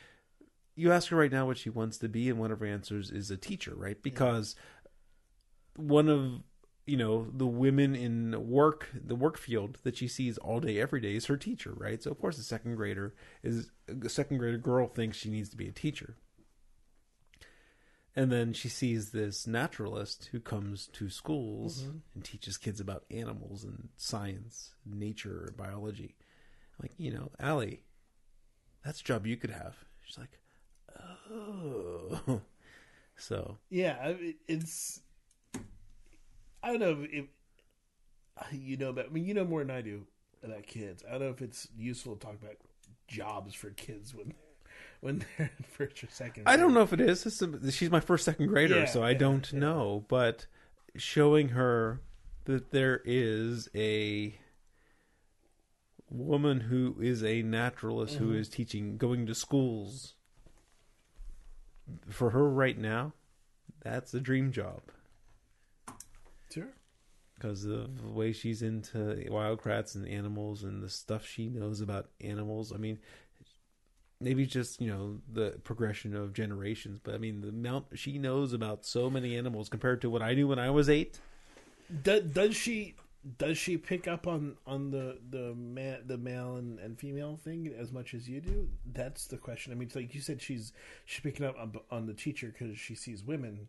you ask her right now what she wants to be, and one of her answers is a teacher, right? Because one of, you know, the women in work, the work field that she sees all day, every day is her teacher, right? So, of course, a second grader is, a second grader girl thinks she needs to be a teacher. And then she sees this naturalist who comes to schools mm-hmm. and teaches kids about animals and science, nature, biology. Like, you know, Allie, that's a job you could have. She's like, oh. (laughs) So, Yeah, it's. I don't know if you know about. I mean, you know more than I do about kids. I don't know if it's useful to talk about jobs for kids when (laughs) when they're in first or second. I don't know if it is. Is she's my first second grader, Yeah, so I yeah, don't yeah. know. But showing her that there is a woman who is a naturalist who Mm-hmm. is teaching, going to schools. For her right now, that's a dream job. Because of the way she's into Wild Kratts and animals and the stuff she knows about animals. I mean, maybe just you know the progression of generations, but I mean the amount she knows about so many animals compared to what I knew when I was eight. Does, does she does she pick up on on the the man the male and, and female thing as much as you do? That's the question. I mean, like you said, she's she's picking up on, on the teacher because she sees women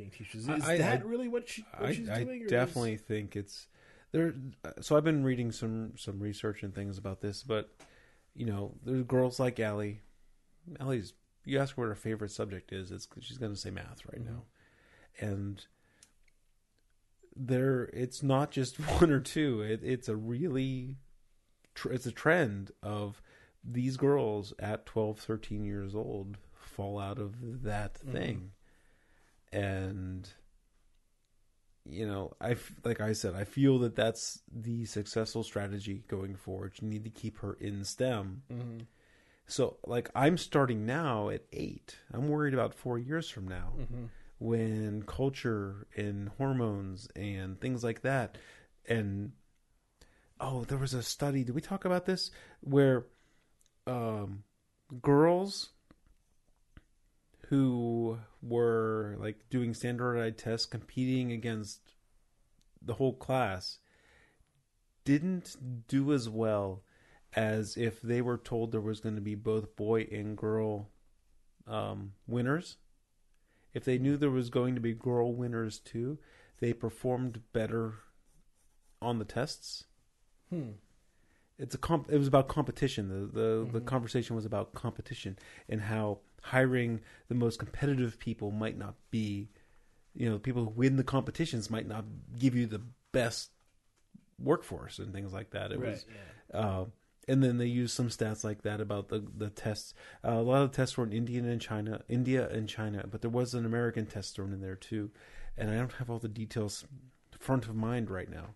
being teachers. Is I- that I- really what she what I, she's I doing? is- definitely think it's there. Uh, so I've been reading some some research and things about this, but you know, there's girls like Allie. Allie's. You ask her what her favorite subject is, it's she's going to say math right mm-hmm. now, and there it's not just (laughs) one or two. It, it's a really it's a trend of these girls at 12 13 years old fall out of that mm-hmm. thing and you know i like i said i feel that that's the successful strategy going forward. You need to keep her in stem. Mhm. so like i'm starting now at 8 i'm worried about 4 years from now Mhm. when culture and hormones and things like that. And oh there was a study. Did we talk about this? Where um girls who were like doing standardized tests competing against the whole class didn't do as well as if they were told there was going to be both boy and girl um, winners if they knew there was going to be girl winners too, they performed better on the tests. Hmm. It's a comp- it was about competition. The the, the conversation was about competition and how hiring the most competitive people might not be, you know, people who win the competitions might not give you the best workforce and things like that. It Right. was yeah. uh, and then they used some stats like that about the the tests. Uh, a lot of the tests were in India and China, India and China, but there was an American test thrown in there too. And I don't have all the details front of mind right now.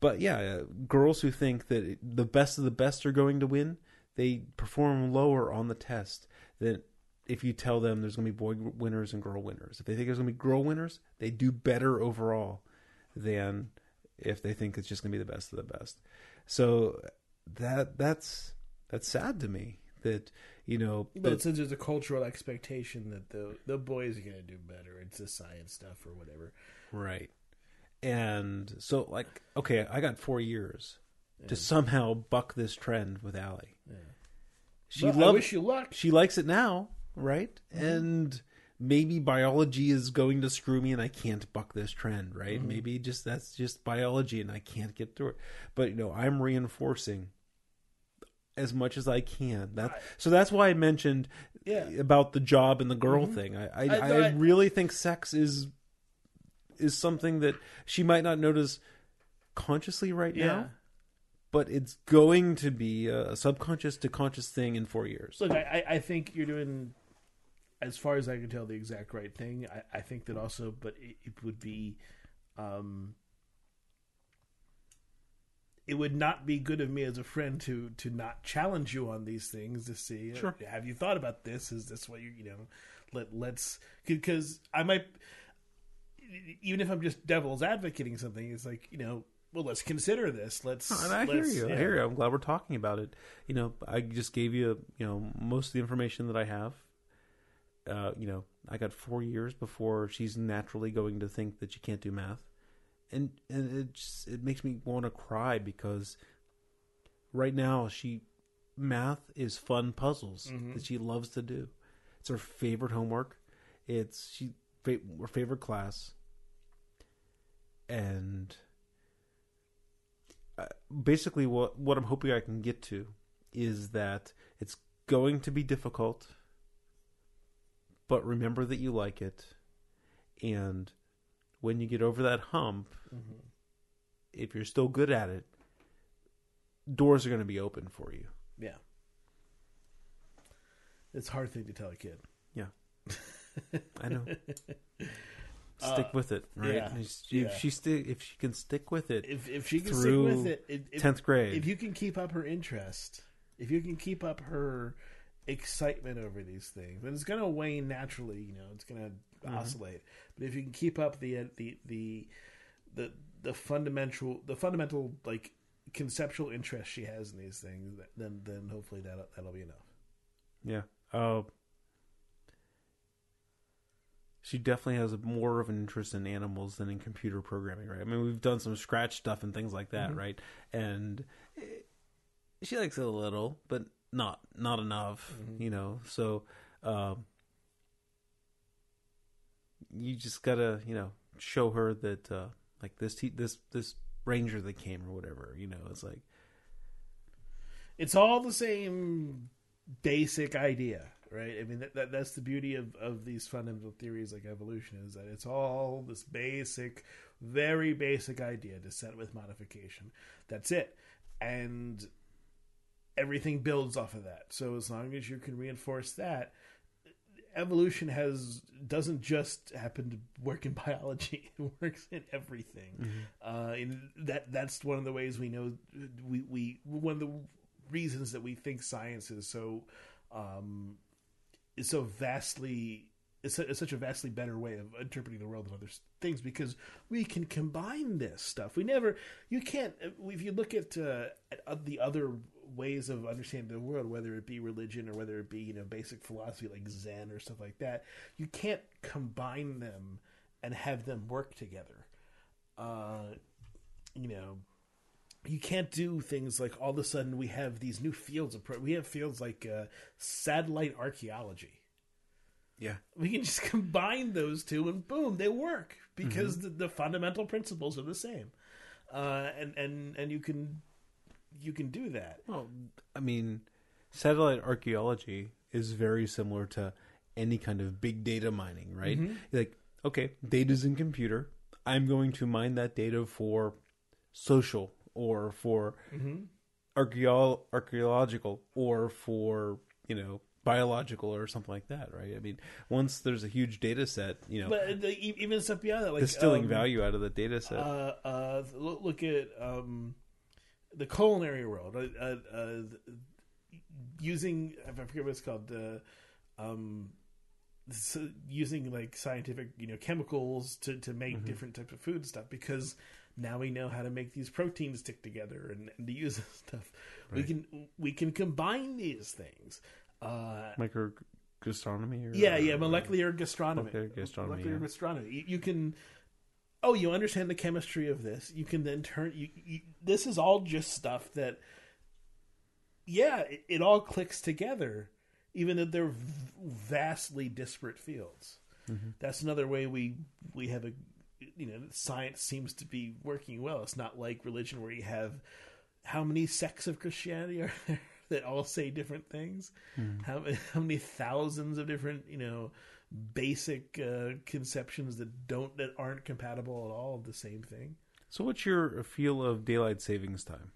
But yeah, uh, girls who think that the best of the best are going to win, they perform lower on the test than if you tell them there's going to be boy winners and girl winners. If they think there's going to be girl winners, they do better overall than if they think it's just going to be the best of the best. So that that's that's sad to me that you know But that- since there's a cultural expectation that the the boys are gonna do better, it's the science stuff or whatever. right and so like okay i got four years to somehow buck this trend with Allie. Yeah. she Well, I loves wish you luck. she likes it now right? Mm-hmm. And maybe biology is going to screw me and i can't buck this trend right? Mm-hmm. Maybe just that's just biology and i can't get through it. But you know i'm reinforcing as much as i can. That so that's why i mentioned Yeah. about the job and the girl mm-hmm. thing. I I, I- I, I- really think sex is is something that she might not notice consciously right Yeah. now but it's going to be a subconscious to conscious thing in four years Look, I, I think you're doing, as far as I can tell, the exact right thing. I, I think that also, but it, it would be, um, it would not be good of me as a friend to to not challenge you on these things to see. Sure. have you thought about this? Is this what you you know? Let let's because I might even if I'm just devil's advocating something, it's like you know. Well, let's consider this. Let's. And I hear let's- you. I yeah. hear you. I'm glad we're talking about it. You know, I just gave you, you know, most of the information that I have. Uh, you know, I got four years before she's naturally going to think that she can't do math, and and it just it makes me want to cry because right now she math is fun puzzles Mm-hmm. that she loves to do. It's her favorite homework. It's she her favorite class, and uh, basically what what I'm hoping I can get to is that it's going to be difficult, but remember that you like it, and when you get over that hump, Mm-hmm. if you're still good at it, doors are going to be open for you. Yeah. It's a hard thing to tell a kid. Yeah. I know. (laughs) stick Uh, with it, right? yeah, If yeah. she sti- if she can stick with it, If if she can stick with it, if, tenth grade. if you can keep up her interest, if you can keep up her excitement over these things, and it's going to wane naturally. You know, it's going to Mhm. oscillate. But if you can keep up the uh, the the the the fundamental the fundamental like conceptual interest she has in these things, then then hopefully that that'll be enough. yeah. Uh, she definitely has more of an interest in animals than in computer programming, right? I mean, we've done some scratch stuff and things like that, Mhm. right? And eh, she likes it a little, but not not enough, Mhm. you know. So um, you just gotta, you know, show her that uh, like this te- this this ranger that came or whatever, you know, it's like it's all the same basic idea, right? I mean, that, that that's the beauty of, of these fundamental theories like evolution is that it's all this basic, very basic idea descent with modification. That's it, and everything builds off of that. So as long as you can reinforce that, evolution has doesn't just happen to work in (laughs) biology; it works in everything. Uh, and that that's one of the ways we know we we one of the reasons that we think science is so um, is so vastly is such a vastly better way of interpreting the world than other things because we can combine this stuff. We never you can't if you look at, uh, at uh, the other ways of understanding the world, whether it be religion or whether it be you know basic philosophy like Zen or stuff like that, you can't combine them and have them work together. Uh, you know, you can't do things like all of a sudden we have these new fields of pro- we have fields like uh, satellite archaeology. yeah, We can just (laughs) combine those two and boom, they work because the, the fundamental principles are the same, uh, and and and you can you can do that. Well, I mean, satellite archaeology is very similar to any kind of big data mining, right? Like, okay, data's in computer. I'm going to mine that data for social or for Mm-hmm. archeo- archaeological or for, you know, biological or something like that, right? I mean, once there's a huge data set, you know, But the, even stuff beyond that, like distilling um, value out of the data set. uh, uh, look, at um, the culinary world. Uh, uh, uh, using I forget what it's called. Um, using like scientific, you know, chemicals to to make Mhm. different types of food stuff because now we know how to make these proteins stick together and, and to use this (laughs) stuff. We can we can combine these things. Uh, Micro gastronomy, Or, yeah, yeah, molecular gastronomy. Molecular gastronomy, Molecular yeah. gastronomy. You, you can. Oh, you understand the chemistry of this. You can then turn. You, you, this is all just stuff that. Yeah, it, it all clicks together, even though they're v- vastly disparate fields. Mhm. That's another way we we have a. You know, science seems to be working well. It's not like religion where you have how many sects of Christianity are there (laughs) that all say different things Mhm. how, (laughs) how many thousands of different you know basic uh, conceptions that don't that aren't compatible at all of the same thing So, what's your feel of daylight savings time?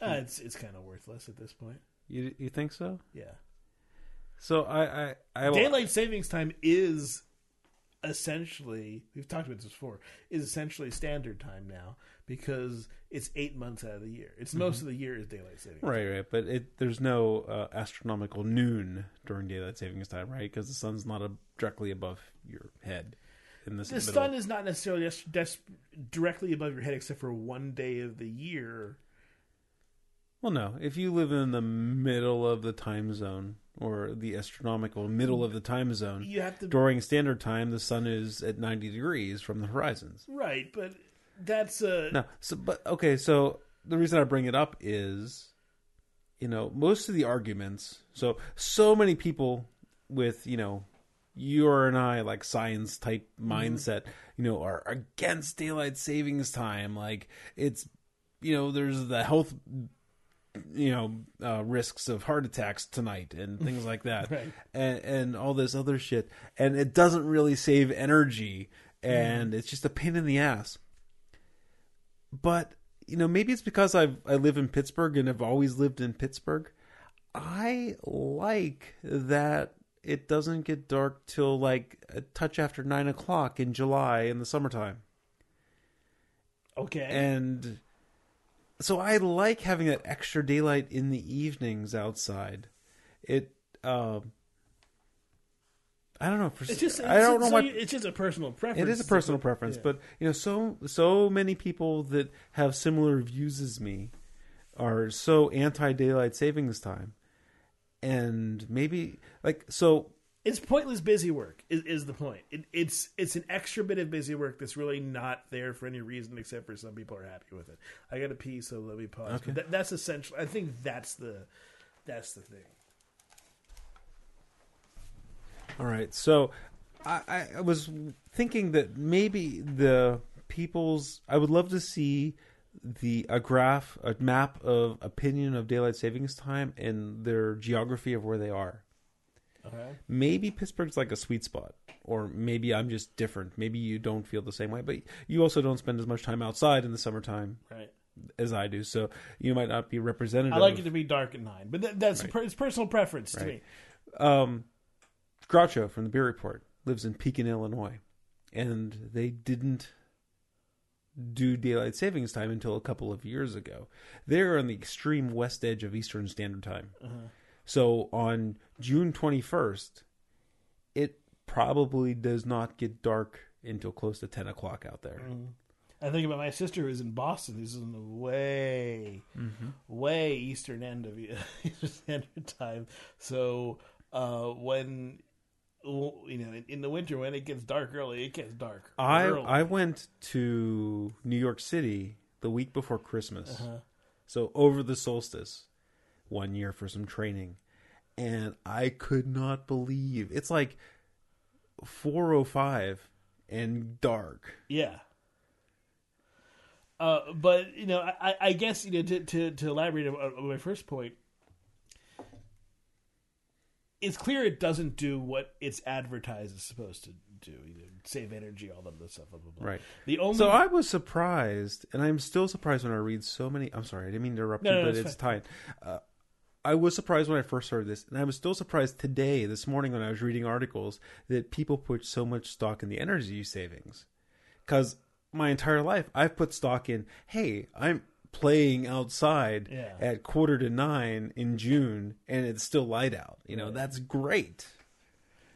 uh, it's it's kind of worthless at this point You you think so? yeah So I I, I daylight savings time is essentially we've talked about this before is essentially standard time now because it's eight months out of the year it's most of the year is daylight savings Right, right, but it there's no uh, astronomical noon during daylight savings time, right? Because the sun's not a, directly above your head. In this the middle. sun is not necessarily just, just directly above your head except for one day of the year Well, no. If you live in the middle of the time zone or the astronomical middle of the time zone you have to during standard time, the sun is at ninety degrees from the horizons. right but that's uh No, so but okay, so the reason I bring it up is, you know, most of the arguments. So so many people with you know you and I, like science type mindset, you know, are against daylight savings time. Like it's, you know, there's the health, you know, uh, risks of heart attacks tonight and things like that, (laughs) Right. and and all this other shit, and it doesn't really save energy, and it's just a pain in the ass. But you know, maybe it's because I I live in Pittsburgh and have always lived in Pittsburgh. I like that it doesn't get dark till like a touch after nine o'clock in July in the summertime. Okay. And so I like having that extra daylight in the evenings outside. It, um, I don't know. For, it's just I don't know so what you- it's just a personal preference. it is a personal preference, Yeah. but you know, so so many people that have similar views as me are so anti daylight savings time, and maybe like so. It's pointless busy work is, is the point. It, it's it's an extra bit of busy work that's really not there for any reason except for some people are happy with it. I got to pee, so let me pause. Okay. That, that's essential. I think that's the that's the thing. All right, so I- I was thinking that maybe the people's. I would love to see the a graph, a map of opinion of daylight savings time and their geography of where they are. Okay. maybe Pittsburgh's like a sweet spot, or maybe I'm just different. Maybe you don't feel the same way, but you also don't spend as much time outside in the summertime Right. as I do, so you might not be representative. I like it to be dark at nine, but that, that's Right. per, it's personal preference to me. um, Groucho from the Beer Report lives in Pekin, Illinois, and they didn't do daylight savings time until a couple of years ago. They're on the extreme west edge of Eastern Standard Time. So on June 21st, it probably does not get dark until close to 10 o'clock out there. I think about my sister who's in Boston, who's in the way, way eastern end of (laughs) Eastern Standard Time. So uh, when you know, in, in the winter when it gets dark early, it gets dark. I early. I went to New York City the week before Christmas. Uh-huh. So over the solstice one year for some training and I could not believe it's like 405 and dark. Yeah. Uh, but you know, I, I guess you know to to, to elaborate on, my first point, it's clear it doesn't do what its advertised is supposed to do. You know, save energy, all that other stuff. Blah, blah, blah. Right. The only So I was surprised, and I'm still surprised when I read so many. I'm sorry, I didn't mean to interrupt No, you, no, but it's time. Uh, I was surprised when I first heard this, and I was still surprised today, this morning, when I was reading articles that people put so much stock in the energy savings. Because my entire life, I've put stock in. Hey, I'm playing outside Yeah. at quarter to nine in June, and it's still light out. You know, Right. that's great.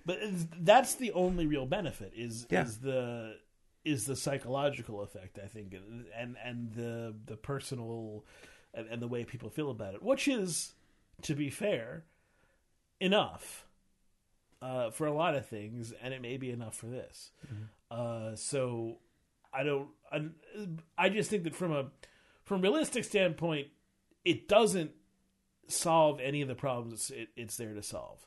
But that's the only real benefit is Yeah. is the is the psychological effect I think and and the the personal and, and the way people feel about it, which is to be fair enough uh, for a lot of things, and it may be enough for this. Uh, so I don't I, I just think that from a from a realistic standpoint, it doesn't solve any of the problems it, it's there to solve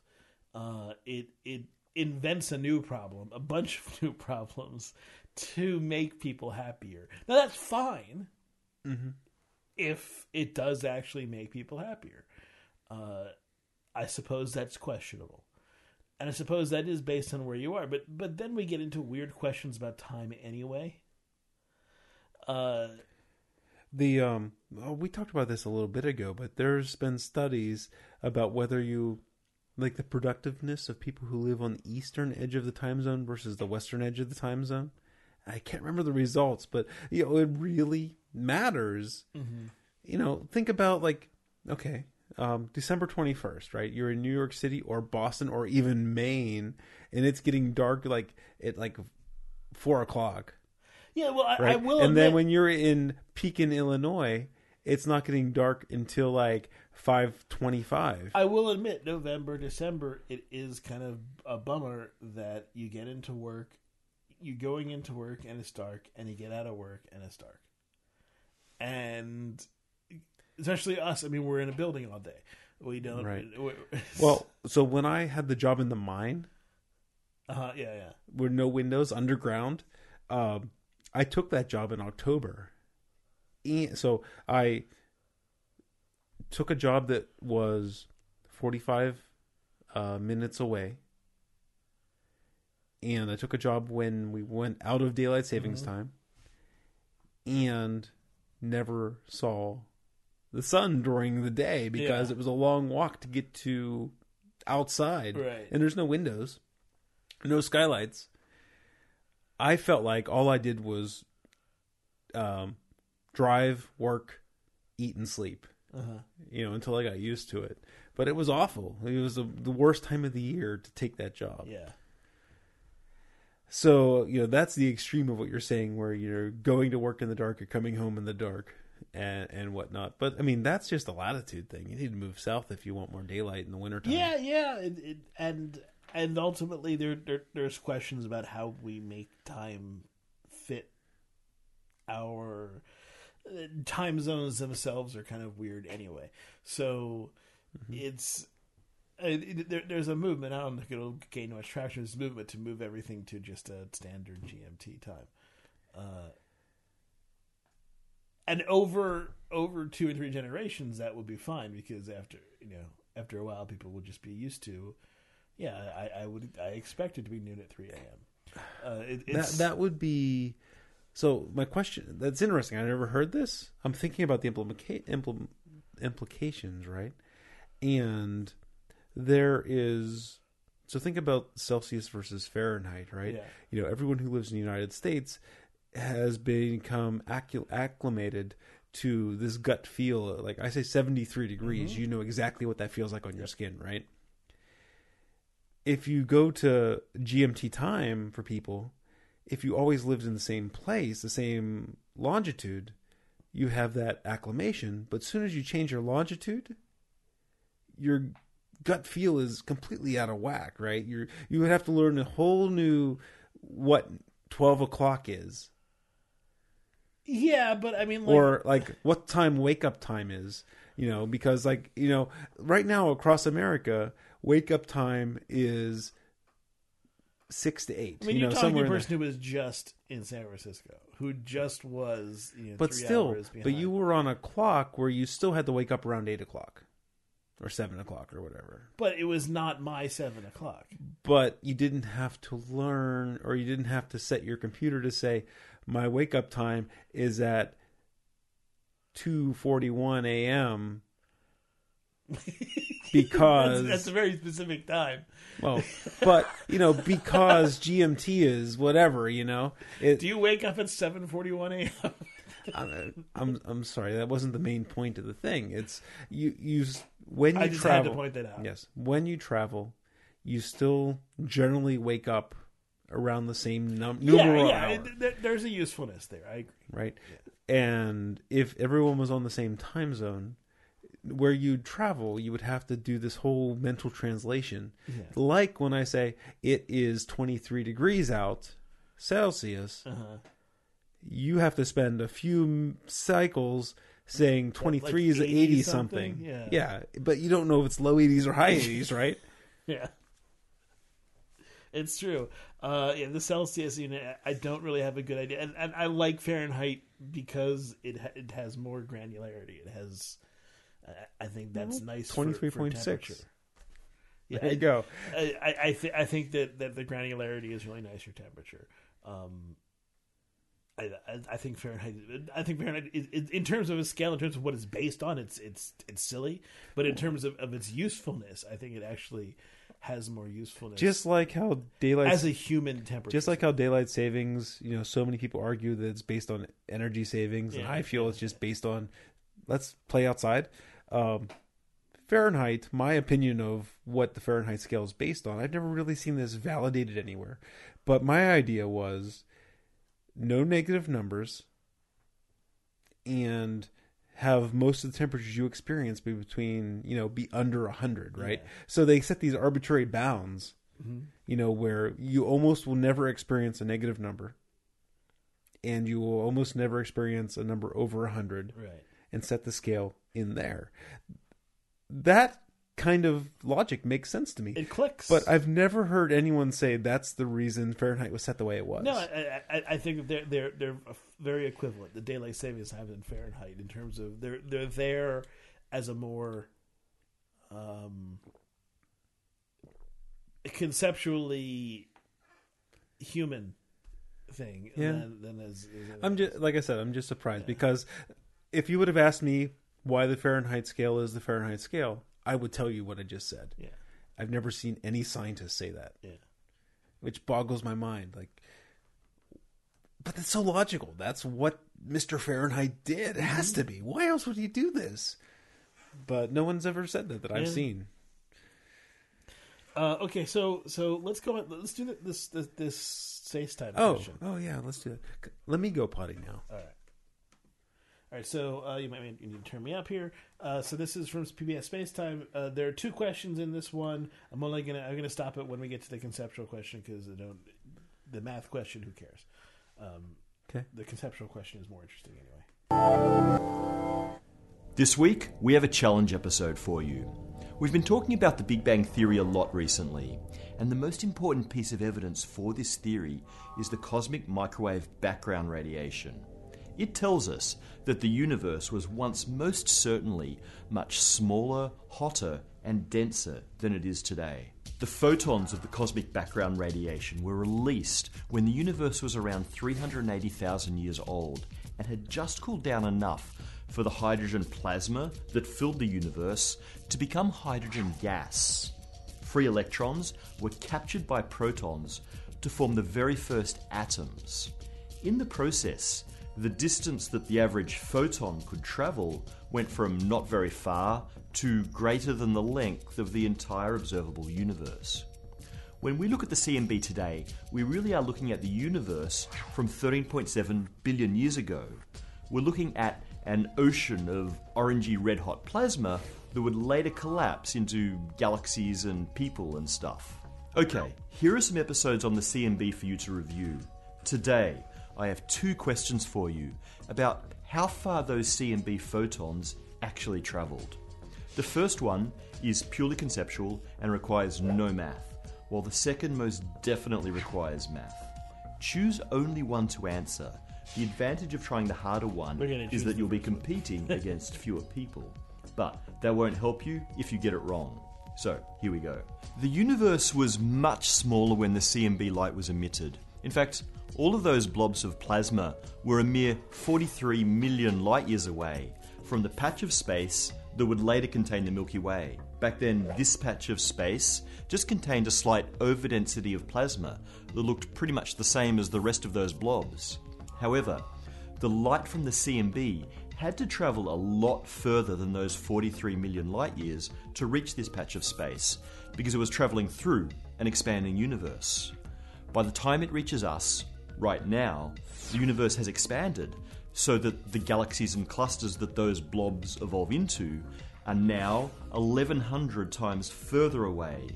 uh, it it invents a new problem, a bunch of (laughs) new problems to make people happier. Now that's fine Mhm. if it does actually make people happier. Uh, I suppose that's questionable, and I suppose that is based on where you are. But but then we get into weird questions about time anyway. Uh, The um, oh, we talked about this a little bit ago, but there's been studies about whether you like the productiveness of people who live on the eastern edge of the time zone versus the western edge of the time zone. I can't remember the results, but you know it really matters. You know, think about like okay, um, December twenty first, right? You're in New York City or Boston or even Maine, and it's getting dark like at like four o'clock yeah, well, I, right? I will. and then when you're in Pekin, Illinois, it's not getting dark until like five twenty-five. I will admit, November, December, it is kind of a bummer that you get into work, you're going into work and it's dark, and you get out of work and it's dark. And especially us, I mean, we're in a building all day. We don't. Right. (laughs) (laughs) Well, so when I had the job in the mine, Uh-huh, yeah, yeah. with no windows underground. Um, I took that job in October, and so I took a job that was forty five uh, minutes away, and I took a job when we went out of daylight savings Mhm. time, and never saw the sun during the day because Yeah. it was a long walk to get to outside Right. and there's no windows, no skylights. I felt like all I did was um, drive, work, eat, and sleep. Uh-huh. You know, until I got used to it. But it was awful. It was the, the worst time of the year to take that job. Yeah. So you know that's the extreme of what you're saying, where you're going to work in the dark, you're coming home in the dark, and and whatnot. But I mean, that's just a latitude thing. You need to move south if you want more daylight in the wintertime. Yeah, yeah, it, it, and and ultimately there, there there's questions about how we make time fit our uh, time zones themselves are kind of weird anyway. So it's uh, it, there, there's a movement. I don't think it'll gain much traction. A movement to move everything to just a standard GMT time. Uh, and over over two or three generations, that would be fine because after you know after a while, people will just be used to. Yeah, I, I would I expect it to be noon at three a.m. Uh, it, that that would be so my question that's interesting i never heard this i'm thinking about the implica- impl- implications right and there is so think about celsius versus fahrenheit right Yeah. you know everyone who lives in the united states has become acclimated to this gut feel like i say 73 degrees Mm-hmm. you know exactly what that feels like on your skin right if you go to GMT time for people, if you always lived in the same place, the same longitude, you have that acclimation. But as soon as you change your longitude, your gut feel is completely out of whack, right? You're you would have to learn a whole new what twelve o'clock is, yeah, but I mean, like, or like what time wake up time is. You know, because like you know, right now across America, wake up time is six to eight. I mean, you you're know, talking to a person who was just in San Francisco, who just was, you know, But still, but you were on a clock where you still had to wake up around eight o'clock or seven o'clock or whatever. but it was not my seven o'clock. But you didn't have to learn, or you didn't have to set your computer to say, my wake up time is at two forty one a.m. (laughs) because that's, that's a very specific time. well, but you know because GMT is whatever you know. It, Do you wake up at seven forty one a.m.? I'm, I'm I'm sorry that wasn't the main point of the thing. It's you you when you I just travel. had to point that out. Yes, when you travel, you still generally wake up around the same num- yeah, numeral yeah. hour, there's a usefulness there. I agree. right? And if everyone was on the same time zone, where you'd travel, you would have to do this whole mental translation. Yeah. Like when I say it is 23 degrees out Celsius, Uh-huh. you have to spend a few cycles saying 23 is 80 80 something? something. Yeah. yeah, but you don't know if it's low 80s or high 80s, right? (laughs) Yeah. It's true. Uh, yeah, the Celsius unit, I don't really have a good idea, and, and I like Fahrenheit because it ha- it has more granularity. It has, uh, I think that's nice. for- for 23.6. Yeah, There you go. I I, I, th- I think that, that the granularity is really nice for temperature. Um, I, I, think Fahrenheit. I think Fahrenheit, is, is- in terms of a scale, in terms of what it's based on, it's it's it's silly. But in terms of, of its usefulness, I think it actually has more usefulness. Just like how daylight as a human temperature, just like how daylight savings, you know, so many people argue that it's based on energy savings, and Yeah. I feel it's just based on let's play outside. Um, Fahrenheit, my opinion of what the Fahrenheit scale is based on, I've never really seen this validated anywhere. But my idea was no negative numbers and have most of the temperatures you experience be between, you know, be under 100, right? Yeah. So they set these arbitrary bounds Mhm. you know, where you almost will never experience a negative number, and you will almost never experience a number over 100, right. and set the scale in there. That kind of logic makes sense to me. It clicks. But I've never heard anyone say that's the reason Fahrenheit was set the way it was. no, I, I, I think they're they're they're very equivalent. The daylight savings time and Fahrenheit in terms of they're they're there as a more um, conceptually human thing Yeah. than, than as, as I'm just like I said, I'm just surprised because if you would have asked me why the Fahrenheit scale is the Fahrenheit scale, I would tell you what I just said. yeah I've never seen any scientist say that, yeah. which boggles my mind. Like, but that's so logical. That's what Mr. Fahrenheit did. It has to be. Why else would he do this? But no one's ever said that that I've Yeah. seen. Uh, okay, so so let's go. Let's do this this, this space time Oh, question. oh yeah, let's do it. Let me go potty now. All right. All right, so uh, you might you need to turn me up here. Uh, so this is from PBS Space Time. Uh, there are two questions in this one. I'm only gonna I'm gonna stop it when we get to the conceptual question because I don't the math question. Who cares? Um, Okay. The conceptual question is more interesting anyway. This week, we have a challenge episode for you. We've been talking about the Big Bang Theory a lot recently, and the most important piece of evidence for this theory is the cosmic microwave background radiation. It tells us that the universe was once most certainly much smaller, hotter, and denser than it is today. The photons of the cosmic background radiation were released when the universe was around 380,000 years old and had just cooled down enough for the hydrogen plasma that filled the universe to become hydrogen gas. Free electrons were captured by protons to form the very first atoms. In the process, the distance that the average photon could travel went from not very far to greater than the length of the entire observable universe. When we look at the CMB today, we really are looking at the universe from 13.7 billion years ago. We're looking at an ocean of orangey red hot plasma that would later collapse into galaxies and people and stuff. Okay, here are some episodes on the CMB for you to review. Today, I have two questions for you about how far those CMB photons actually travelled. The first one is purely conceptual and requires no math, while the second most definitely requires math. Choose only one to answer. The advantage of trying the harder one is that you'll be competing (laughs) against fewer people. But that won't help you if you get it wrong. So, here we go. The universe was much smaller when the CMB light was emitted. In fact, all of those blobs of plasma were a mere 43 million light years away from the patch of space that would later contain the Milky Way. Back then, this patch of space just contained a slight overdensity of plasma that looked pretty much the same as the rest of those blobs. However, the light from the CMB had to travel a lot further than those 43 million light years to reach this patch of space because it was traveling through an expanding universe. By the time it reaches us, right now, the universe has expanded so that the galaxies and clusters that those blobs evolve into are now 1100 times further away,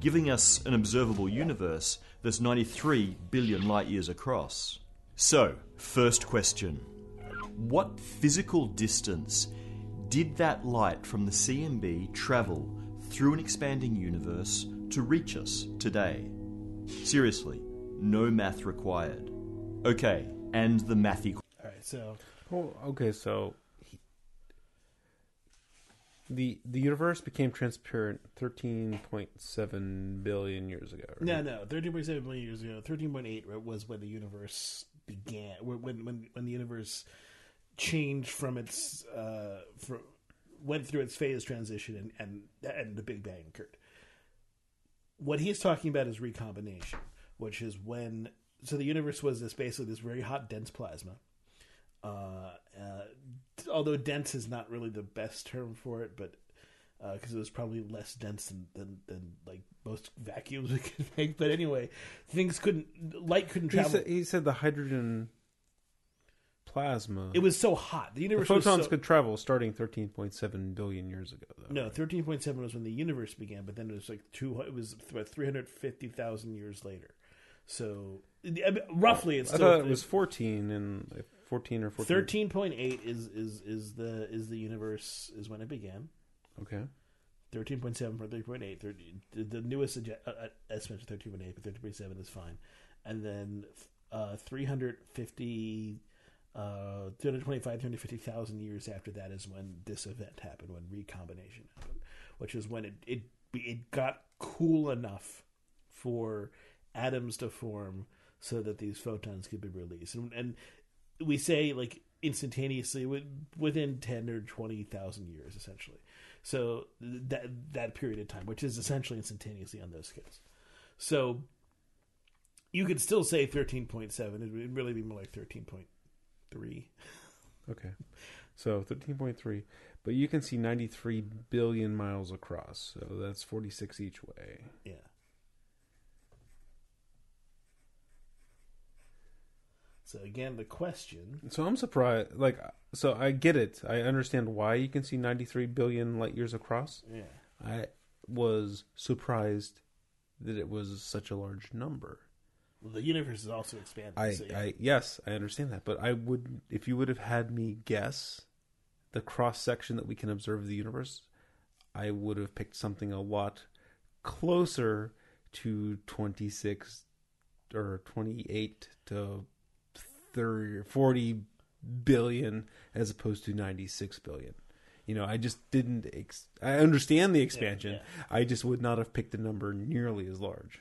giving us an observable universe that's 93 billion light years across. So, first question What physical distance did that light from the CMB travel through an expanding universe to reach us today? Seriously, no math required. Okay, and the mathy All right, so Oh, okay, so he, the the universe became transparent 13.7 billion years ago. right? no, no, thirteen point seven billion years ago, thirteen point eight was when the universe began. When when when the universe changed from its uh, from, went through its phase transition and, and and the Big Bang occurred. What he's talking about is recombination, which is when so the universe was this basically this very hot dense plasma. Uh, uh, although dense is not really the best term for it, but because it was probably less dense than, than, than like most vacuums (laughs) we could make. But anyway, things couldn't light couldn't He travel. said, he said the hydrogen plasma. it was so hot. The the universe photons was so, could travel starting 13.7 billion years ago. Though. No, thirteen point seven was when the universe began, but then it was like two. It was about three hundred fifty thousand years later. So roughly, it's I still thought it was 14 and 14 or 14. thirteen point eight is is is the is the universe is when it began. Okay. 13.7 for 13.8. 13, the, the newest adje- uh, uh, estimate is 13.8, but 13.7 is fine. And then uh, 350, uh, 325, 350,000 years after that is when this event happened, when recombination happened, which is when it, it, it got cool enough for atoms to form so that these photons could be released. And, and we say like instantaneously within 10 or 20,000 years essentially. So that that period of time, which is essentially instantaneously on those scales. So you could still say 13.7. It would really be more like 13.3. Okay. So 13.3, but you can see 93 billion miles across. So that's 46 each way. Yeah. So again, the question. So I'm surprised. Like, so I get it. I understand why you can see 93 billion light years across. Yeah. I was surprised that it was such a large number. Well, the universe is also expanding. I, so yeah. I, yes, I understand that, but I would, if you would have had me guess the cross section that we can observe of the universe, I would have picked something a lot closer to 26 or 28 to 30 40 billion as opposed to 96 billion. You know, I just didn't. Ex- I understand the expansion. yeah. I just would not have picked a number nearly as large.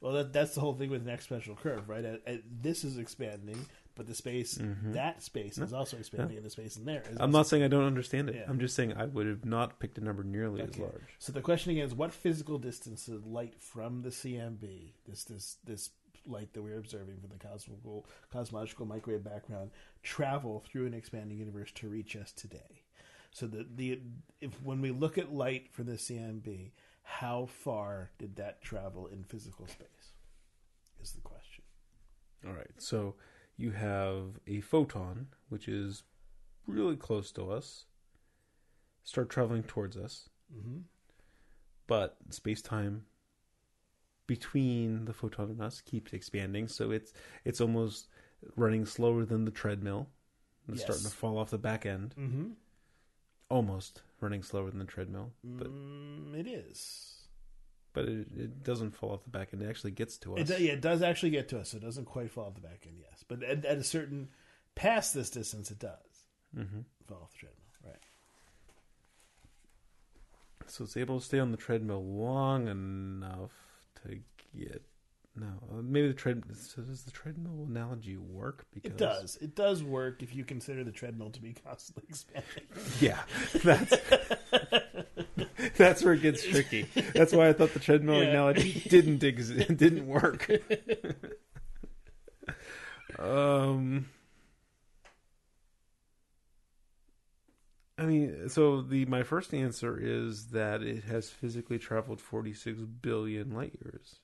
Well, that, that's the whole thing with an exponential curve, right? Uh, uh, this is expanding, but the space, that space, is also expanding, and the space in there is. Mm-hmm. I'm not saying I don't understand it. Yeah. I'm just saying I would have not picked a number nearly as large. So the question again is, what physical distance does light from the CMB, this this this light that we're observing from the cosmical cosmological microwave background, travel through an expanding universe to reach us today? So the the if when we look at light from the CMB, how far did that travel in physical space? Is the question. All right. So you have a photon, which is really close to us, start traveling towards us, Mm-hmm. but space time between the photon and us keeps expanding. So it's it's almost running slower than the treadmill. It's Yes. starting to fall off the back end. Mm-hmm. Almost running slower than the treadmill, but Mm, it is. but it, it doesn't fall off the back end. It actually gets to us. It, do- yeah, it does actually get to us. So it doesn't quite fall off the back end, yes. But at, at a certain past this distance, it does hmm fall off the treadmill, right? So it's able to stay on the treadmill long enough to get. No, uh, maybe the tread. So does the treadmill analogy work? Because It does. It does work if you consider the treadmill to be constantly expanding. Yeah, that's (laughs) that's where it gets tricky. That's why I thought the treadmill Yeah. analogy (laughs) didn't exist, didn't work. (laughs) um, I mean, so the my first answer is that it has physically traveled 46 billion light years.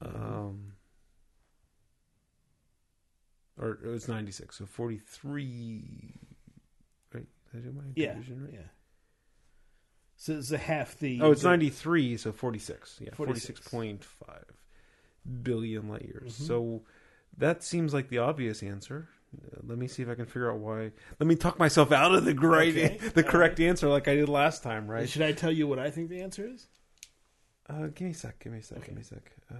Um, or it was 96, so 43. Right? Did I do my Yeah, division right? yeah. So it's a half the. Oh, it's the- 93, so 46. Yeah, 46. 46.5 billion light years. Mhm. So that seems like the obvious answer. Let me see if I can figure out why. Let me talk myself out of the right, Okay, the all correct answer, like I did last time, right? Should I tell you what I think the answer is? Uh, give me a sec. Give me a sec. Okay. Give me a sec. Um,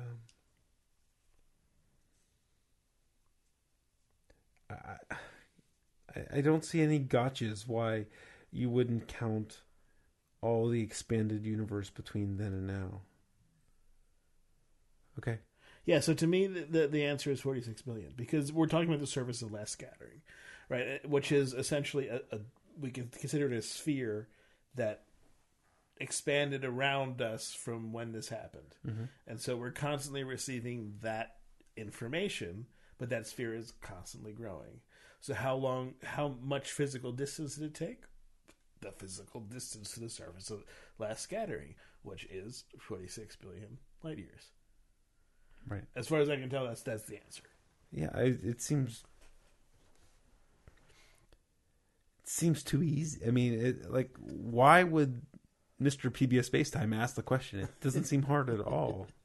I, I I don't see any gotchas why you wouldn't count all the expanded universe between then and now. Okay. Yeah, so to me, the, the, answer is 46 billion because we're talking about the surface of last scattering, right? Uh, Which is essentially a, a we can consider it a sphere that expanded around us from when this happened. And so we're constantly receiving that information, but that sphere is constantly growing. So how long, how much physical distance did it take? The physical distance to the surface of last scattering, which is 46 billion light years. Right. As far as I can tell, that's that's the answer. Yeah. I, it seems. It seems too easy. I mean, it, like, why would Mr. PBS Spacetime ask the question? It doesn't seem hard at all. (laughs)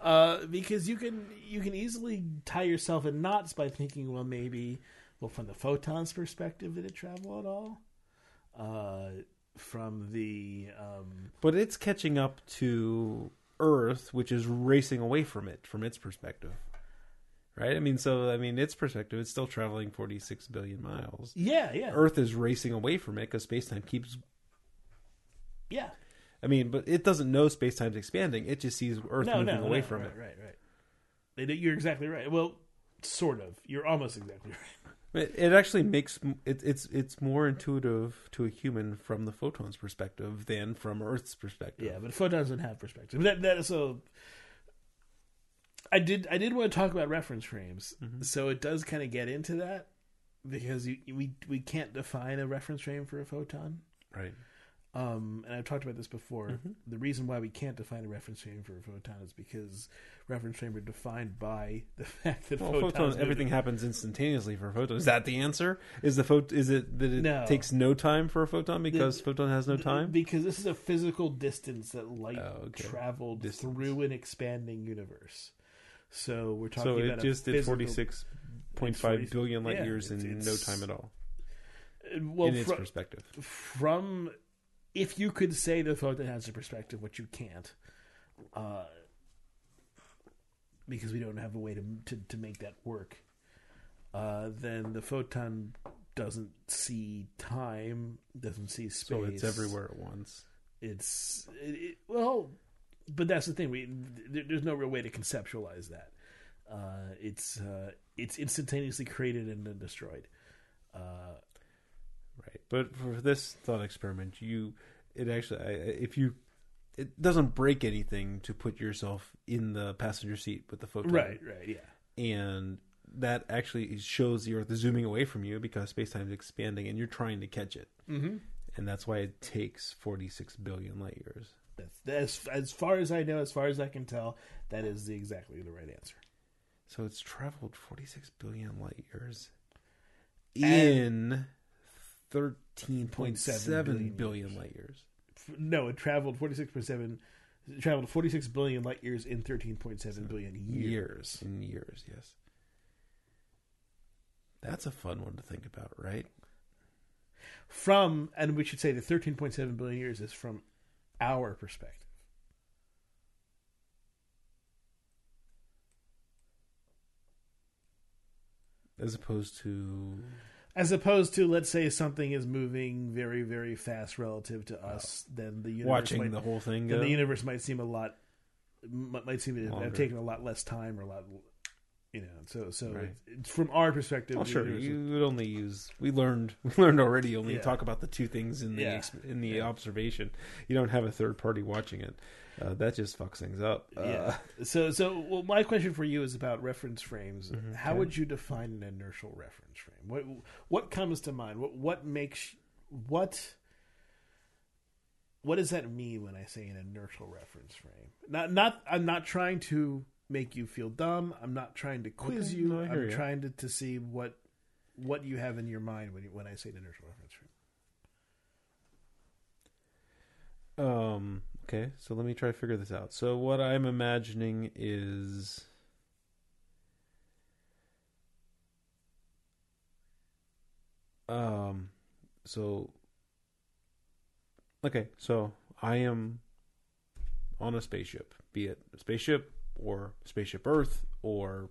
Uh, because you can you can easily tie yourself in knots by thinking, well, maybe, well, from the photon's perspective, did it travel at all? Uh, from the um, But it's catching up to Earth, which is racing away from it from its perspective. Right? I mean, so I mean, its perspective, it's still traveling 46 billion miles. yeah, yeah, Earth is racing away from it because space-time keeps yeah. I mean, but it doesn't know space-time's expanding. It just sees Earth No, moving no, away no, from right, it. Right, right. You're exactly right. Well, sort of. You're almost exactly (laughs) right. It, it actually makes it, it's it's more intuitive to a human from the photon's perspective than from Earth's perspective. Yeah, but photons don't have perspective. That that is so. I did I did want to talk about reference frames, Mm-hmm. so it does kind of get into that because you, we we can't define a reference frame for a photon. Right. Um, and I've talked about this before. Mm-hmm. The reason why we can't define a reference frame for a photon is because reference frame are defined by (laughs) the fact that Well, photons move everything happens instantaneously for a photon. Is that the answer? Is the photo? Is it that it No. takes no time for a photon because The- photon has no time? because this is a physical distance that light Oh, okay. traveled Distance. through an expanding universe. So we're talking so about it just did forty six point It's five 40 billion light yeah, years in it's- no time at all Uh, Well, in its perspective. from if you could say the photon has a perspective, which you can't, uh, because we don't have a way to to, to make that work, uh, then the photon doesn't see time, doesn't see space. So it's everywhere at once. It's it, it, well, but that's the thing. We there, there's no real way to conceptualize that. Uh, it's uh, it's instantaneously created and then destroyed. But for this thought experiment, you it actually I- I- if you it doesn't break anything to put yourself in the passenger seat with the photon. right, right, yeah. And that actually shows the Earth zooming away from you because space time is expanding and you're trying to catch it. Mm-hmm. And that's why it takes 46 billion light years. That's, that's as far as I know, as far as I can tell, that is the, exactly the right answer. So it's traveled 46 billion light years And- in 13.7 billion billion light years. No, it traveled forty six point seven. Traveled forty six billion light years in thirteen point seven billion years. Years. In years, yes. That's a fun one to think about, right? From and we should say the thirteen point seven billion years is from our perspective. As opposed to As opposed to, let's say, something is moving very, very fast relative to us, then the universe watching might, the whole thing then go. the universe might seem a lot, might might seem to have taken a lot less time or a lot, you know. So, so Right. it's, it's from our perspective. Well, sure. You would only use. We learned. (laughs) We learned already. Only Yeah. talk about the two things in the Yeah. in the Yeah. observation. You don't have a third party watching it. Uh, that just fucks things up. Uh, yeah. So, so well, my question for you is about reference frames. Mhm, How okay. would you define an inertial reference frame? What what comes to mind? What what makes what what does that mean when I say an inertial reference frame? Not not I'm not trying to make you feel dumb. I'm not trying to quiz Okay, you. no, I'm ya. trying to, to see what what you have in your mind when you, when I say an inertial reference frame. Um. Okay. So let me try to figure this out. So what I'm imagining is. Um. So. Okay. So I am on a spaceship, be it a spaceship or spaceship Earth or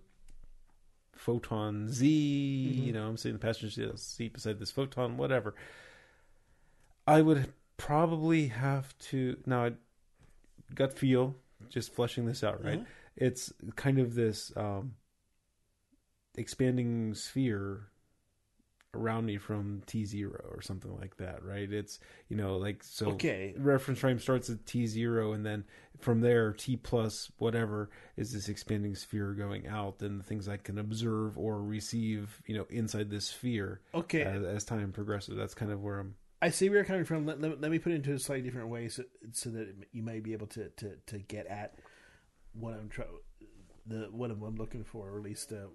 photon Z. You know, I'm sitting in the passenger seat beside this photon, whatever. I would probably have to now. I gut feel, just fleshing this out, right? Mhm. It's kind of this um, expanding sphere around me from T zero or something like that, right? It's you know like so. Okay. Reference frame starts at T zero, and then from there T plus whatever is this expanding sphere going out, and the things I can observe or receive, you know, inside this sphere Okay. as, as time progresses. That's kind of where I'm. I see where you're coming from. Let, let, let me put it into a slightly different way, so, so that you may be able to, to, to get at what I'm trying, the what I'm, I'm looking for, or at least uh,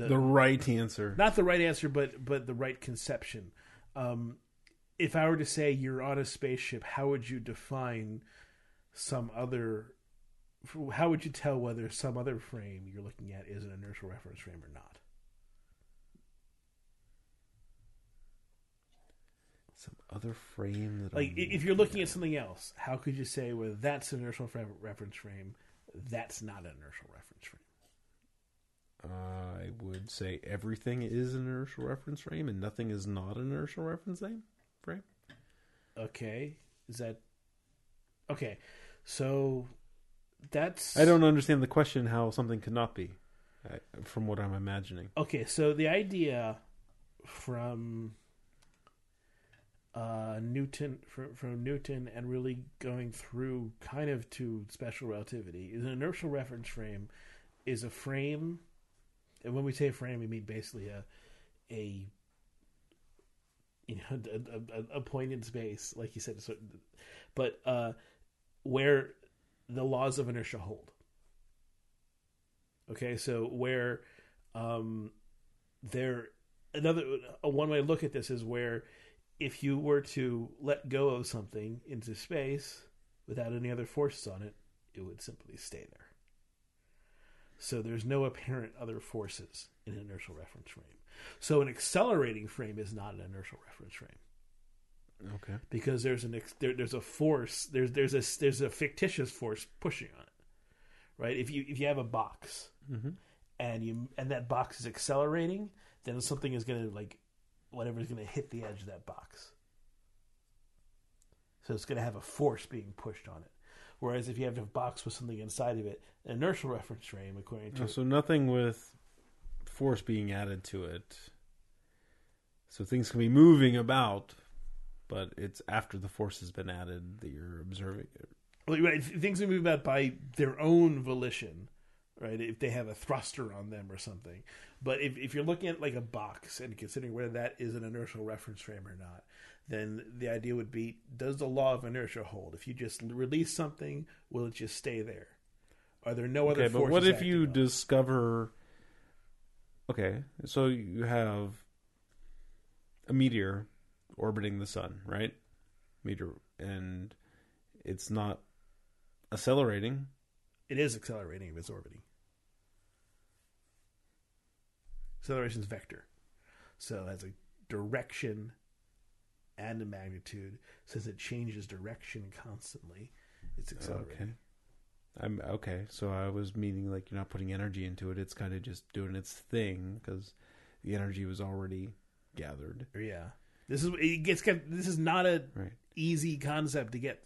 the, The right answer. not the right answer, but but the right conception. Um, if I were to say you're on a spaceship, how would you define some other? How would you tell whether some other frame you're looking at is an inertial reference frame or not? Some other frame that Like I'm if you're looking at something else, how could you say, well, that's an inertial re- reference frame, that's not an inertial reference frame? I would say everything is an inertial reference frame, and nothing is not an inertial reference frame. Frame. Okay, is that okay? So that's I don't understand the question how something could not be, from what I'm imagining. Okay, so the idea from uh, Newton from, from Newton and really going through kind of to special relativity is an inertial reference frame is a frame, and when we say frame, we mean basically a a you know (laughs) a, a, a point in space, like you said, so, but uh, where the laws of inertia hold. Okay, so where um, there another one way to look at this is where if you were to let go of something into space without any other forces on it, it would simply stay there. So there's no apparent other forces in an inertial reference frame. So an accelerating frame is not an inertial reference frame Okay. because there's an ex- there, there's a force there's there's a there's a fictitious force pushing on it, right? If you if you have a box Mm-hmm. and you and that box is accelerating, then something is going to like whatever is going to hit the edge of that box. So it's going to have a force being pushed on it. Whereas if you have a box with something inside of it, an inertial reference frame, according to oh, So nothing with force being added to it. So things can be moving about, but it's after the force has been added that you're observing it. Well, right, things can move about by their own volition, right? If they have a thruster on them or something. But if, if you're looking at like a box and considering whether that is an inertial reference frame or not, then the idea would be does the law of inertia hold? If you just release something, will it just stay there? Are there no other Okay, but what if you on discover? Okay, so you have a meteor orbiting the sun, right? Meteor, and it's not accelerating. It is accelerating if it's orbiting. Acceleration is vector. So it has a direction and a magnitude. Since it changes direction constantly, it's accelerating. Okay. I'm okay. So I was meaning like you're not putting energy into it. It's kind of just doing its thing because the energy was already gathered. Yeah. This is it gets this is not a Right. easy concept to get.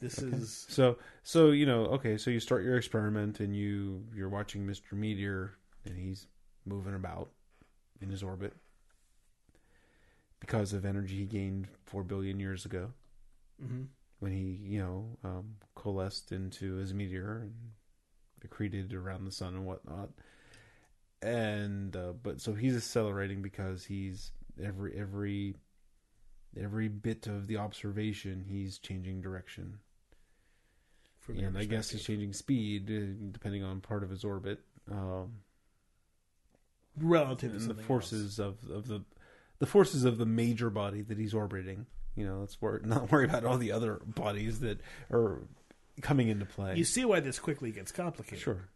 This is So so you know okay. So you start your experiment and you you're watching Mr. Meteor and he's moving about in his orbit because of energy he gained four billion years ago mhm. When he you know um, coalesced into his meteor and accreted around the sun and whatnot. And uh, but so he's accelerating because he's every every every bit of the observation he's changing direction. from and I guess he's changing speed uh, depending on part of his orbit. Um, relative to and the something else. forces of of the the forces of the major body that he's orbiting. You know, let's wor- (laughs) not worry about all the other bodies that are coming into play. You see why this quickly gets complicated. Sure.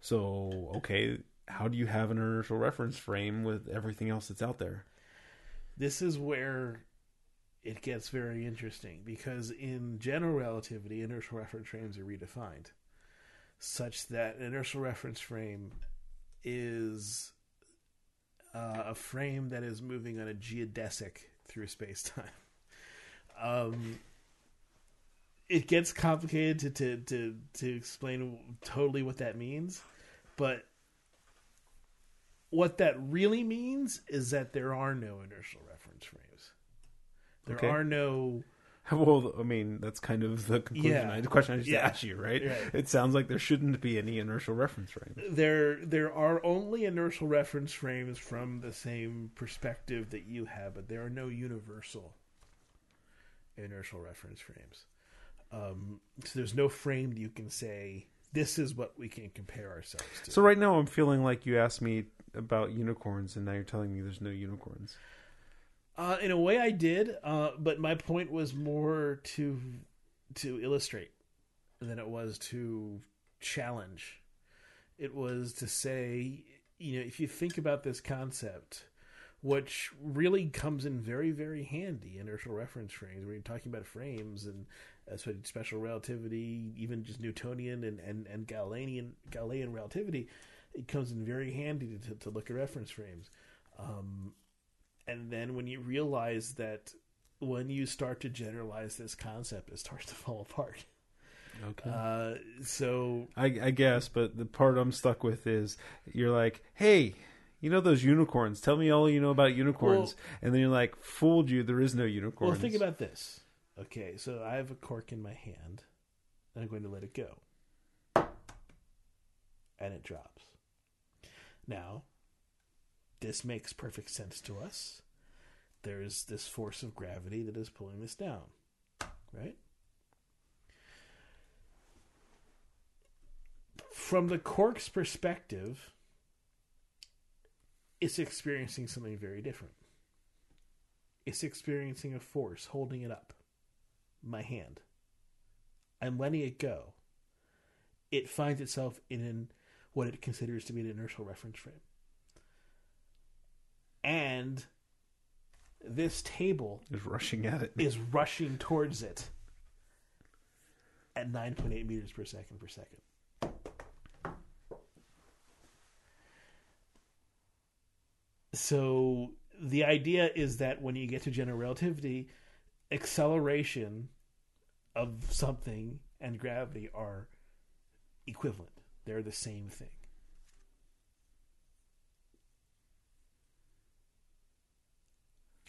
So, okay, how do you have an inertial reference frame with everything else that's out there? This is where it gets very interesting because in general relativity, inertial reference frames are redefined such that an inertial reference frame is uh, a frame that is moving on a geodesic through space time. Um, it gets complicated to, to, to, to explain totally what that means, but what that really means is that there are no inertial reference frames. There Okay. are no (laughs) Well, I mean, that's kind of the conclusion. Yeah. I, the question I just Yeah. asked you, right? Right. It sounds like there shouldn't be any inertial reference frame. there there are only inertial reference frames from the same perspective that you have, but there are no universal inertial reference frames. Um, so there's no frame that you can say this is what we can compare ourselves to. So right now, I'm feeling like you asked me about unicorns, and now you're telling me there's no unicorns. Uh, in a way, I did, uh, but my point was more to to illustrate than it was to challenge. It was to say, you know, if you think about this concept, which really comes in very, very handy. Inertial reference frames, when you're talking about frames and uh, special relativity, even just Newtonian and, and, and Galilean, Galilean relativity, it comes in very handy to, to look at reference frames. Um, and then when you realize that when you start to generalize this concept, it starts to (laughs) fall apart. Okay. Uh, so I, I guess, but the part I'm stuck with is you're like, hey, you know those unicorns? Tell me all you know about unicorns. and then you're like, fooled you. There is no unicorn. Well, think about this. Okay, so I have a cork in my hand, and I'm going to let it go. And it drops. Now, this makes perfect sense to us. There's this force of gravity that is pulling this down, right? From the cork's perspective, it's experiencing something very different. It's experiencing a force holding it up. My hand. I'm letting it go. It finds itself in an, what it considers to be an inertial reference frame. And this table is rushing at it. is rushing towards it at 9.8 meters per second per second. So the idea is that when you get to general relativity, acceleration of something and gravity are equivalent. They're the same thing.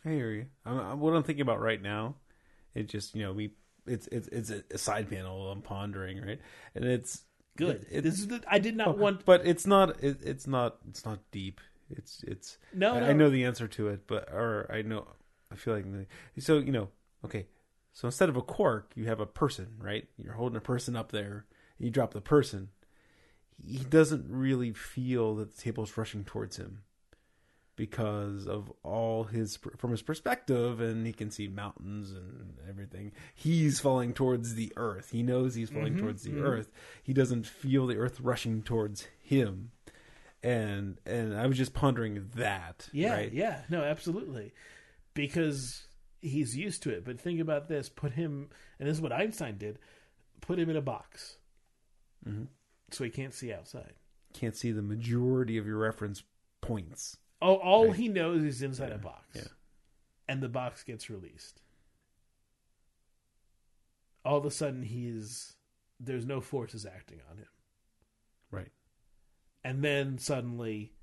I hear you. I'm, I'm- what I'm thinking about right now, it just you know we it's it's it's a, side panel I'm pondering right, and it's Good. It, this is the, I did not oh, want but it's not it, it's not it's not deep. It's it's No, I, no. I know the answer to it, but or I know I feel like so you know okay. So instead of a cork, you have a person, right? You're holding a person up there. And you drop the person. He doesn't really feel that the table's rushing towards him because of all his from his perspective and he can see mountains and everything. He's falling towards the earth. He knows he's falling Mhm, towards the mhm. earth. He doesn't feel the earth rushing towards him. And and i was just pondering that Yeah, right? yeah, no, absolutely, because he's used to it. But think about this: put him, and this is what Einstein did: put him in a box, Mhm. so he can't see outside. can't see the majority of your reference points Oh, all, all Right. he knows is inside Yeah, a box, yeah. and the box gets released. All of a sudden, he's there's no forces acting on him, right and then suddenly,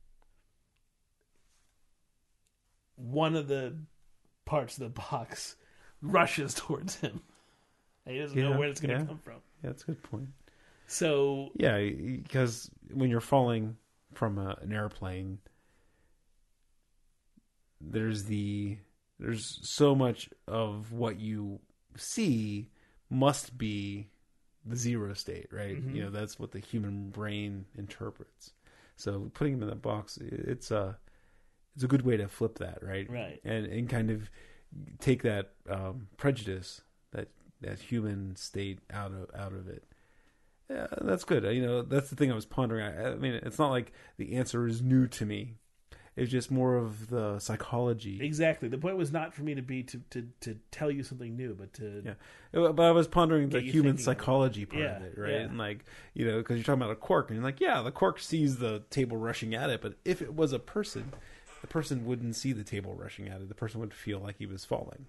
one of the parts of the box (laughs) rushes towards him. And he doesn't know where it's going to yeah. come from. yeah that's a good point So Yeah, because when you're falling from a, an airplane, there's the there's so much of what you see must be the zero state, right? Mhm. You know, that's what the human brain interprets. So putting them in that box, it's a it's a good way to flip that, right? Right. And and kind of take that um, prejudice, that that human state out of out of it. Yeah, that's good. You know, that's the thing I was pondering. I, I mean, it's not like the answer is new to me. It's just more of the psychology. exactly, the point was not for me to be to to, to tell you something new, but to Yeah. Uh, But I was pondering the human thinking about it. psychology part of it, right? yeah. And like, you know, because you're talking about a cork, and you're like, yeah, the cork sees the table rushing at it, but if it was a person, the person wouldn't see the table rushing at it. The person would feel like he was falling.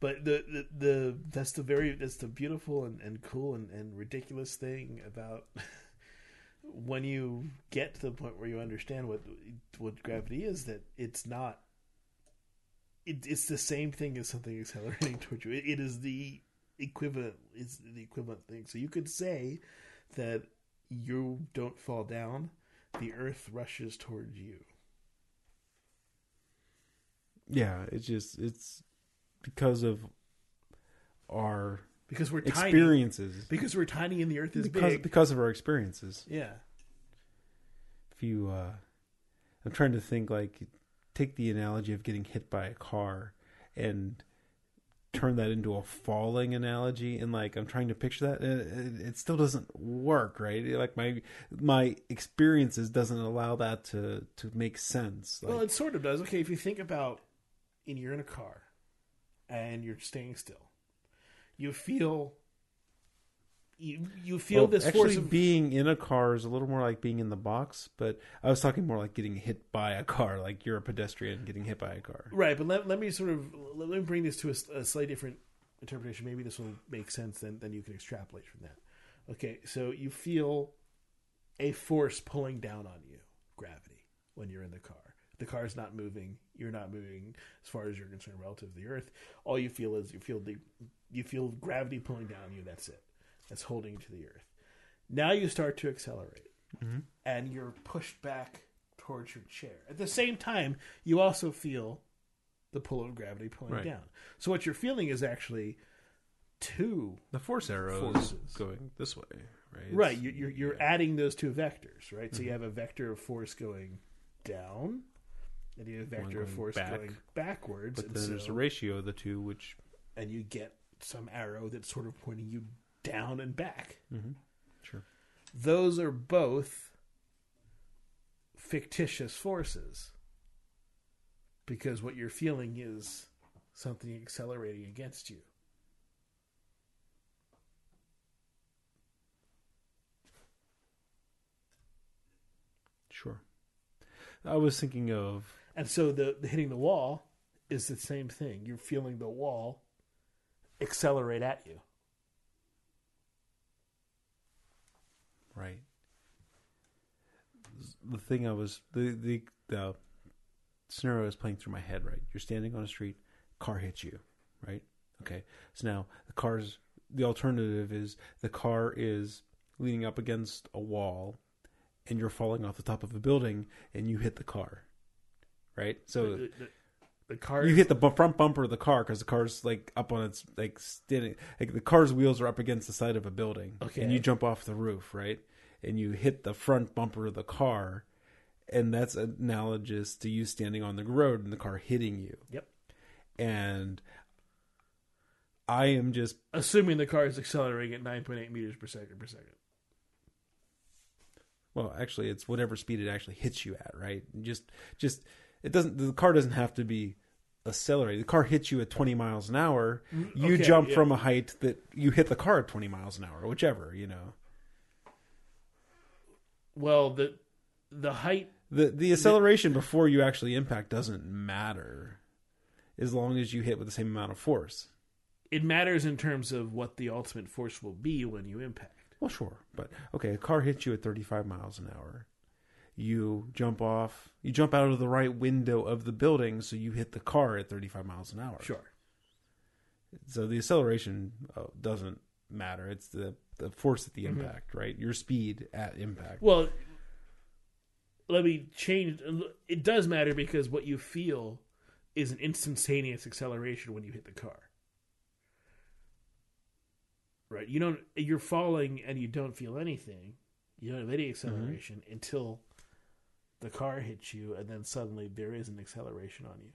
But the, the the that's the very that's the beautiful and, and cool and, and ridiculous thing about (laughs) when you get to the point where you understand what what gravity is that it's not it, it's the same thing as something accelerating towards you. It, it is the equivalent it's the equivalent thing. So you could say that you don't fall down, the earth rushes towards you. Yeah, it's just it's because of our Because we're tiny. experiences. Because we're tiny and the earth is because big. because of our experiences. yeah. if you uh i'm trying to think like take the analogy of getting hit by a car and turn that into a falling analogy and like I'm trying to picture that and it, it still doesn't work, right? Like my my experiences doesn't allow that to to make sense. Like, Well, it sort of does. Okay, if you think about, and you're in a car, and you're staying still, you feel. You you feel well, this actually force of being in a car is a little more like being in the box, but I was talking more like getting hit by a car, (laughs) like you're a pedestrian getting hit by a car. right. But let, let me sort of let me bring this to a slightly different interpretation. Maybe this will make sense. Then then you can extrapolate from that. Okay, so you feel a force pulling down on you, gravity, when you're in the car. The car's not moving. You're not moving as far as you're concerned relative to the Earth. All you feel is you feel the you feel gravity pulling down on you. That's it. That's holding you to the Earth. Now you start to accelerate, mm-hmm. and you're pushed back towards your chair. At the same time, you also feel the pull of gravity pulling Right. down. So what you're feeling is actually two The force arrow Forces. is going this way, right? It's- right you- you're, you're adding those two vectors right so you mm-hmm. have a vector of force going down and you have a vector of force back. going backwards But and, then so- there's a ratio of the two, which and you get some arrow that's sort of pointing you down and back mm-hmm. sure. those are both fictitious forces because what you're feeling is something accelerating against you Sure. I was thinking of And so the, the hitting the wall is the same thing. You're feeling the wall accelerate at you. right. The thing I was the the the scenario I was playing through my head. Right, you're standing on a street, car hits you. Right. Okay. So now the car's the alternative is the car is leaning up against a wall, and you're falling off the top of a building, and you hit the car. Right. So the, the, the car you hit the front bumper of the car because the car's like up on its like standing like the car's wheels are up against the side of a building Okay. and you jump off the roof right and you hit the front bumper of the car and that's analogous to you standing on the road and the car hitting you Yep. and i am just Assuming the car is accelerating at 9.8 meters per second per second. well actually it's whatever speed it actually hits you at right just just it doesn't the car doesn't have to be accelerated. The car hits you at 20 miles an hour. You Mm, okay, jump yeah. from a height that you hit the car at 20 miles an hour whichever you know. Well, the the height the the acceleration before you actually impact doesn't matter as long as you hit with the same amount of force. It matters in terms of what the ultimate force will be when you impact. well sure but okay a car hits you at 35 miles an hour you jump off you jump out of the right window of the building so you hit the car at 35 miles an hour Sure. So the acceleration uh, doesn't matter. It's the the force at the Mm-hmm. impact, right? Your speed at impact. Well, let me change. It does matter because what you feel is an instantaneous acceleration when you hit the car. Right? You don't. You're falling and you don't feel anything. You don't have any acceleration until the car hits you, and then suddenly there is an acceleration on you,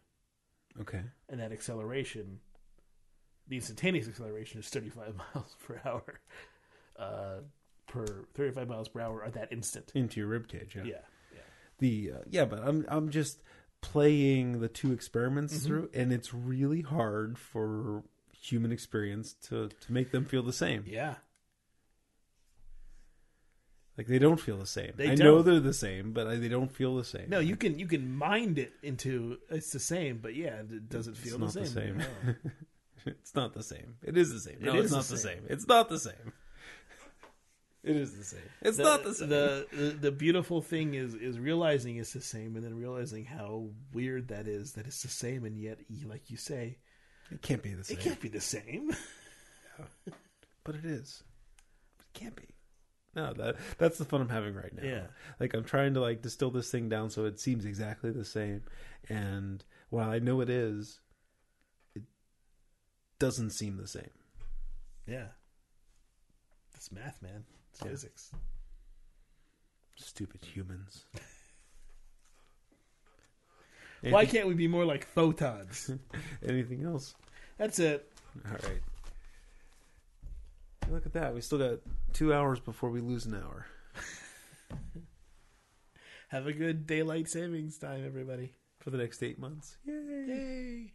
Okay. and that acceleration, the instantaneous acceleration, is 35 (laughs) miles per hour. Uh, per 35 miles per hour at that instant. Into your rib cage. Yeah. Yeah. yeah. The uh, yeah, but I'm I'm just playing the two experiments Mm-hmm. through, and it's really hard for human experience to to make them feel the same. Yeah. Like they don't feel the same. They I know don't. they're the same, but I, they don't feel the same. No, you can you can mind it into it's the same, but yeah, it doesn't feel the the same. same. No. it's not the same. It is the same. No, It it's not the the same. same. It's not the same. It is the same. It's The, not the same. The, the the beautiful thing is is realizing it's the same, and then realizing how weird that is that it's the same, and yet, like you say, it can't be the same. it can't be the same. But it is. It can't be. (laughs) No, that that's the fun I'm having right now. Yeah. Like I'm trying to like distill this thing down so it seems exactly the same. And while I know it is, it doesn't seem the same. yeah, it's math, man. It's Yeah. physics. Stupid humans. Why can't we be more like photons? (laughs) anything else? That's it. All right. Look at that. We still got two hours before we lose an hour. (laughs) Have a good daylight savings time, everybody. For the next eight months. Yay. Yay.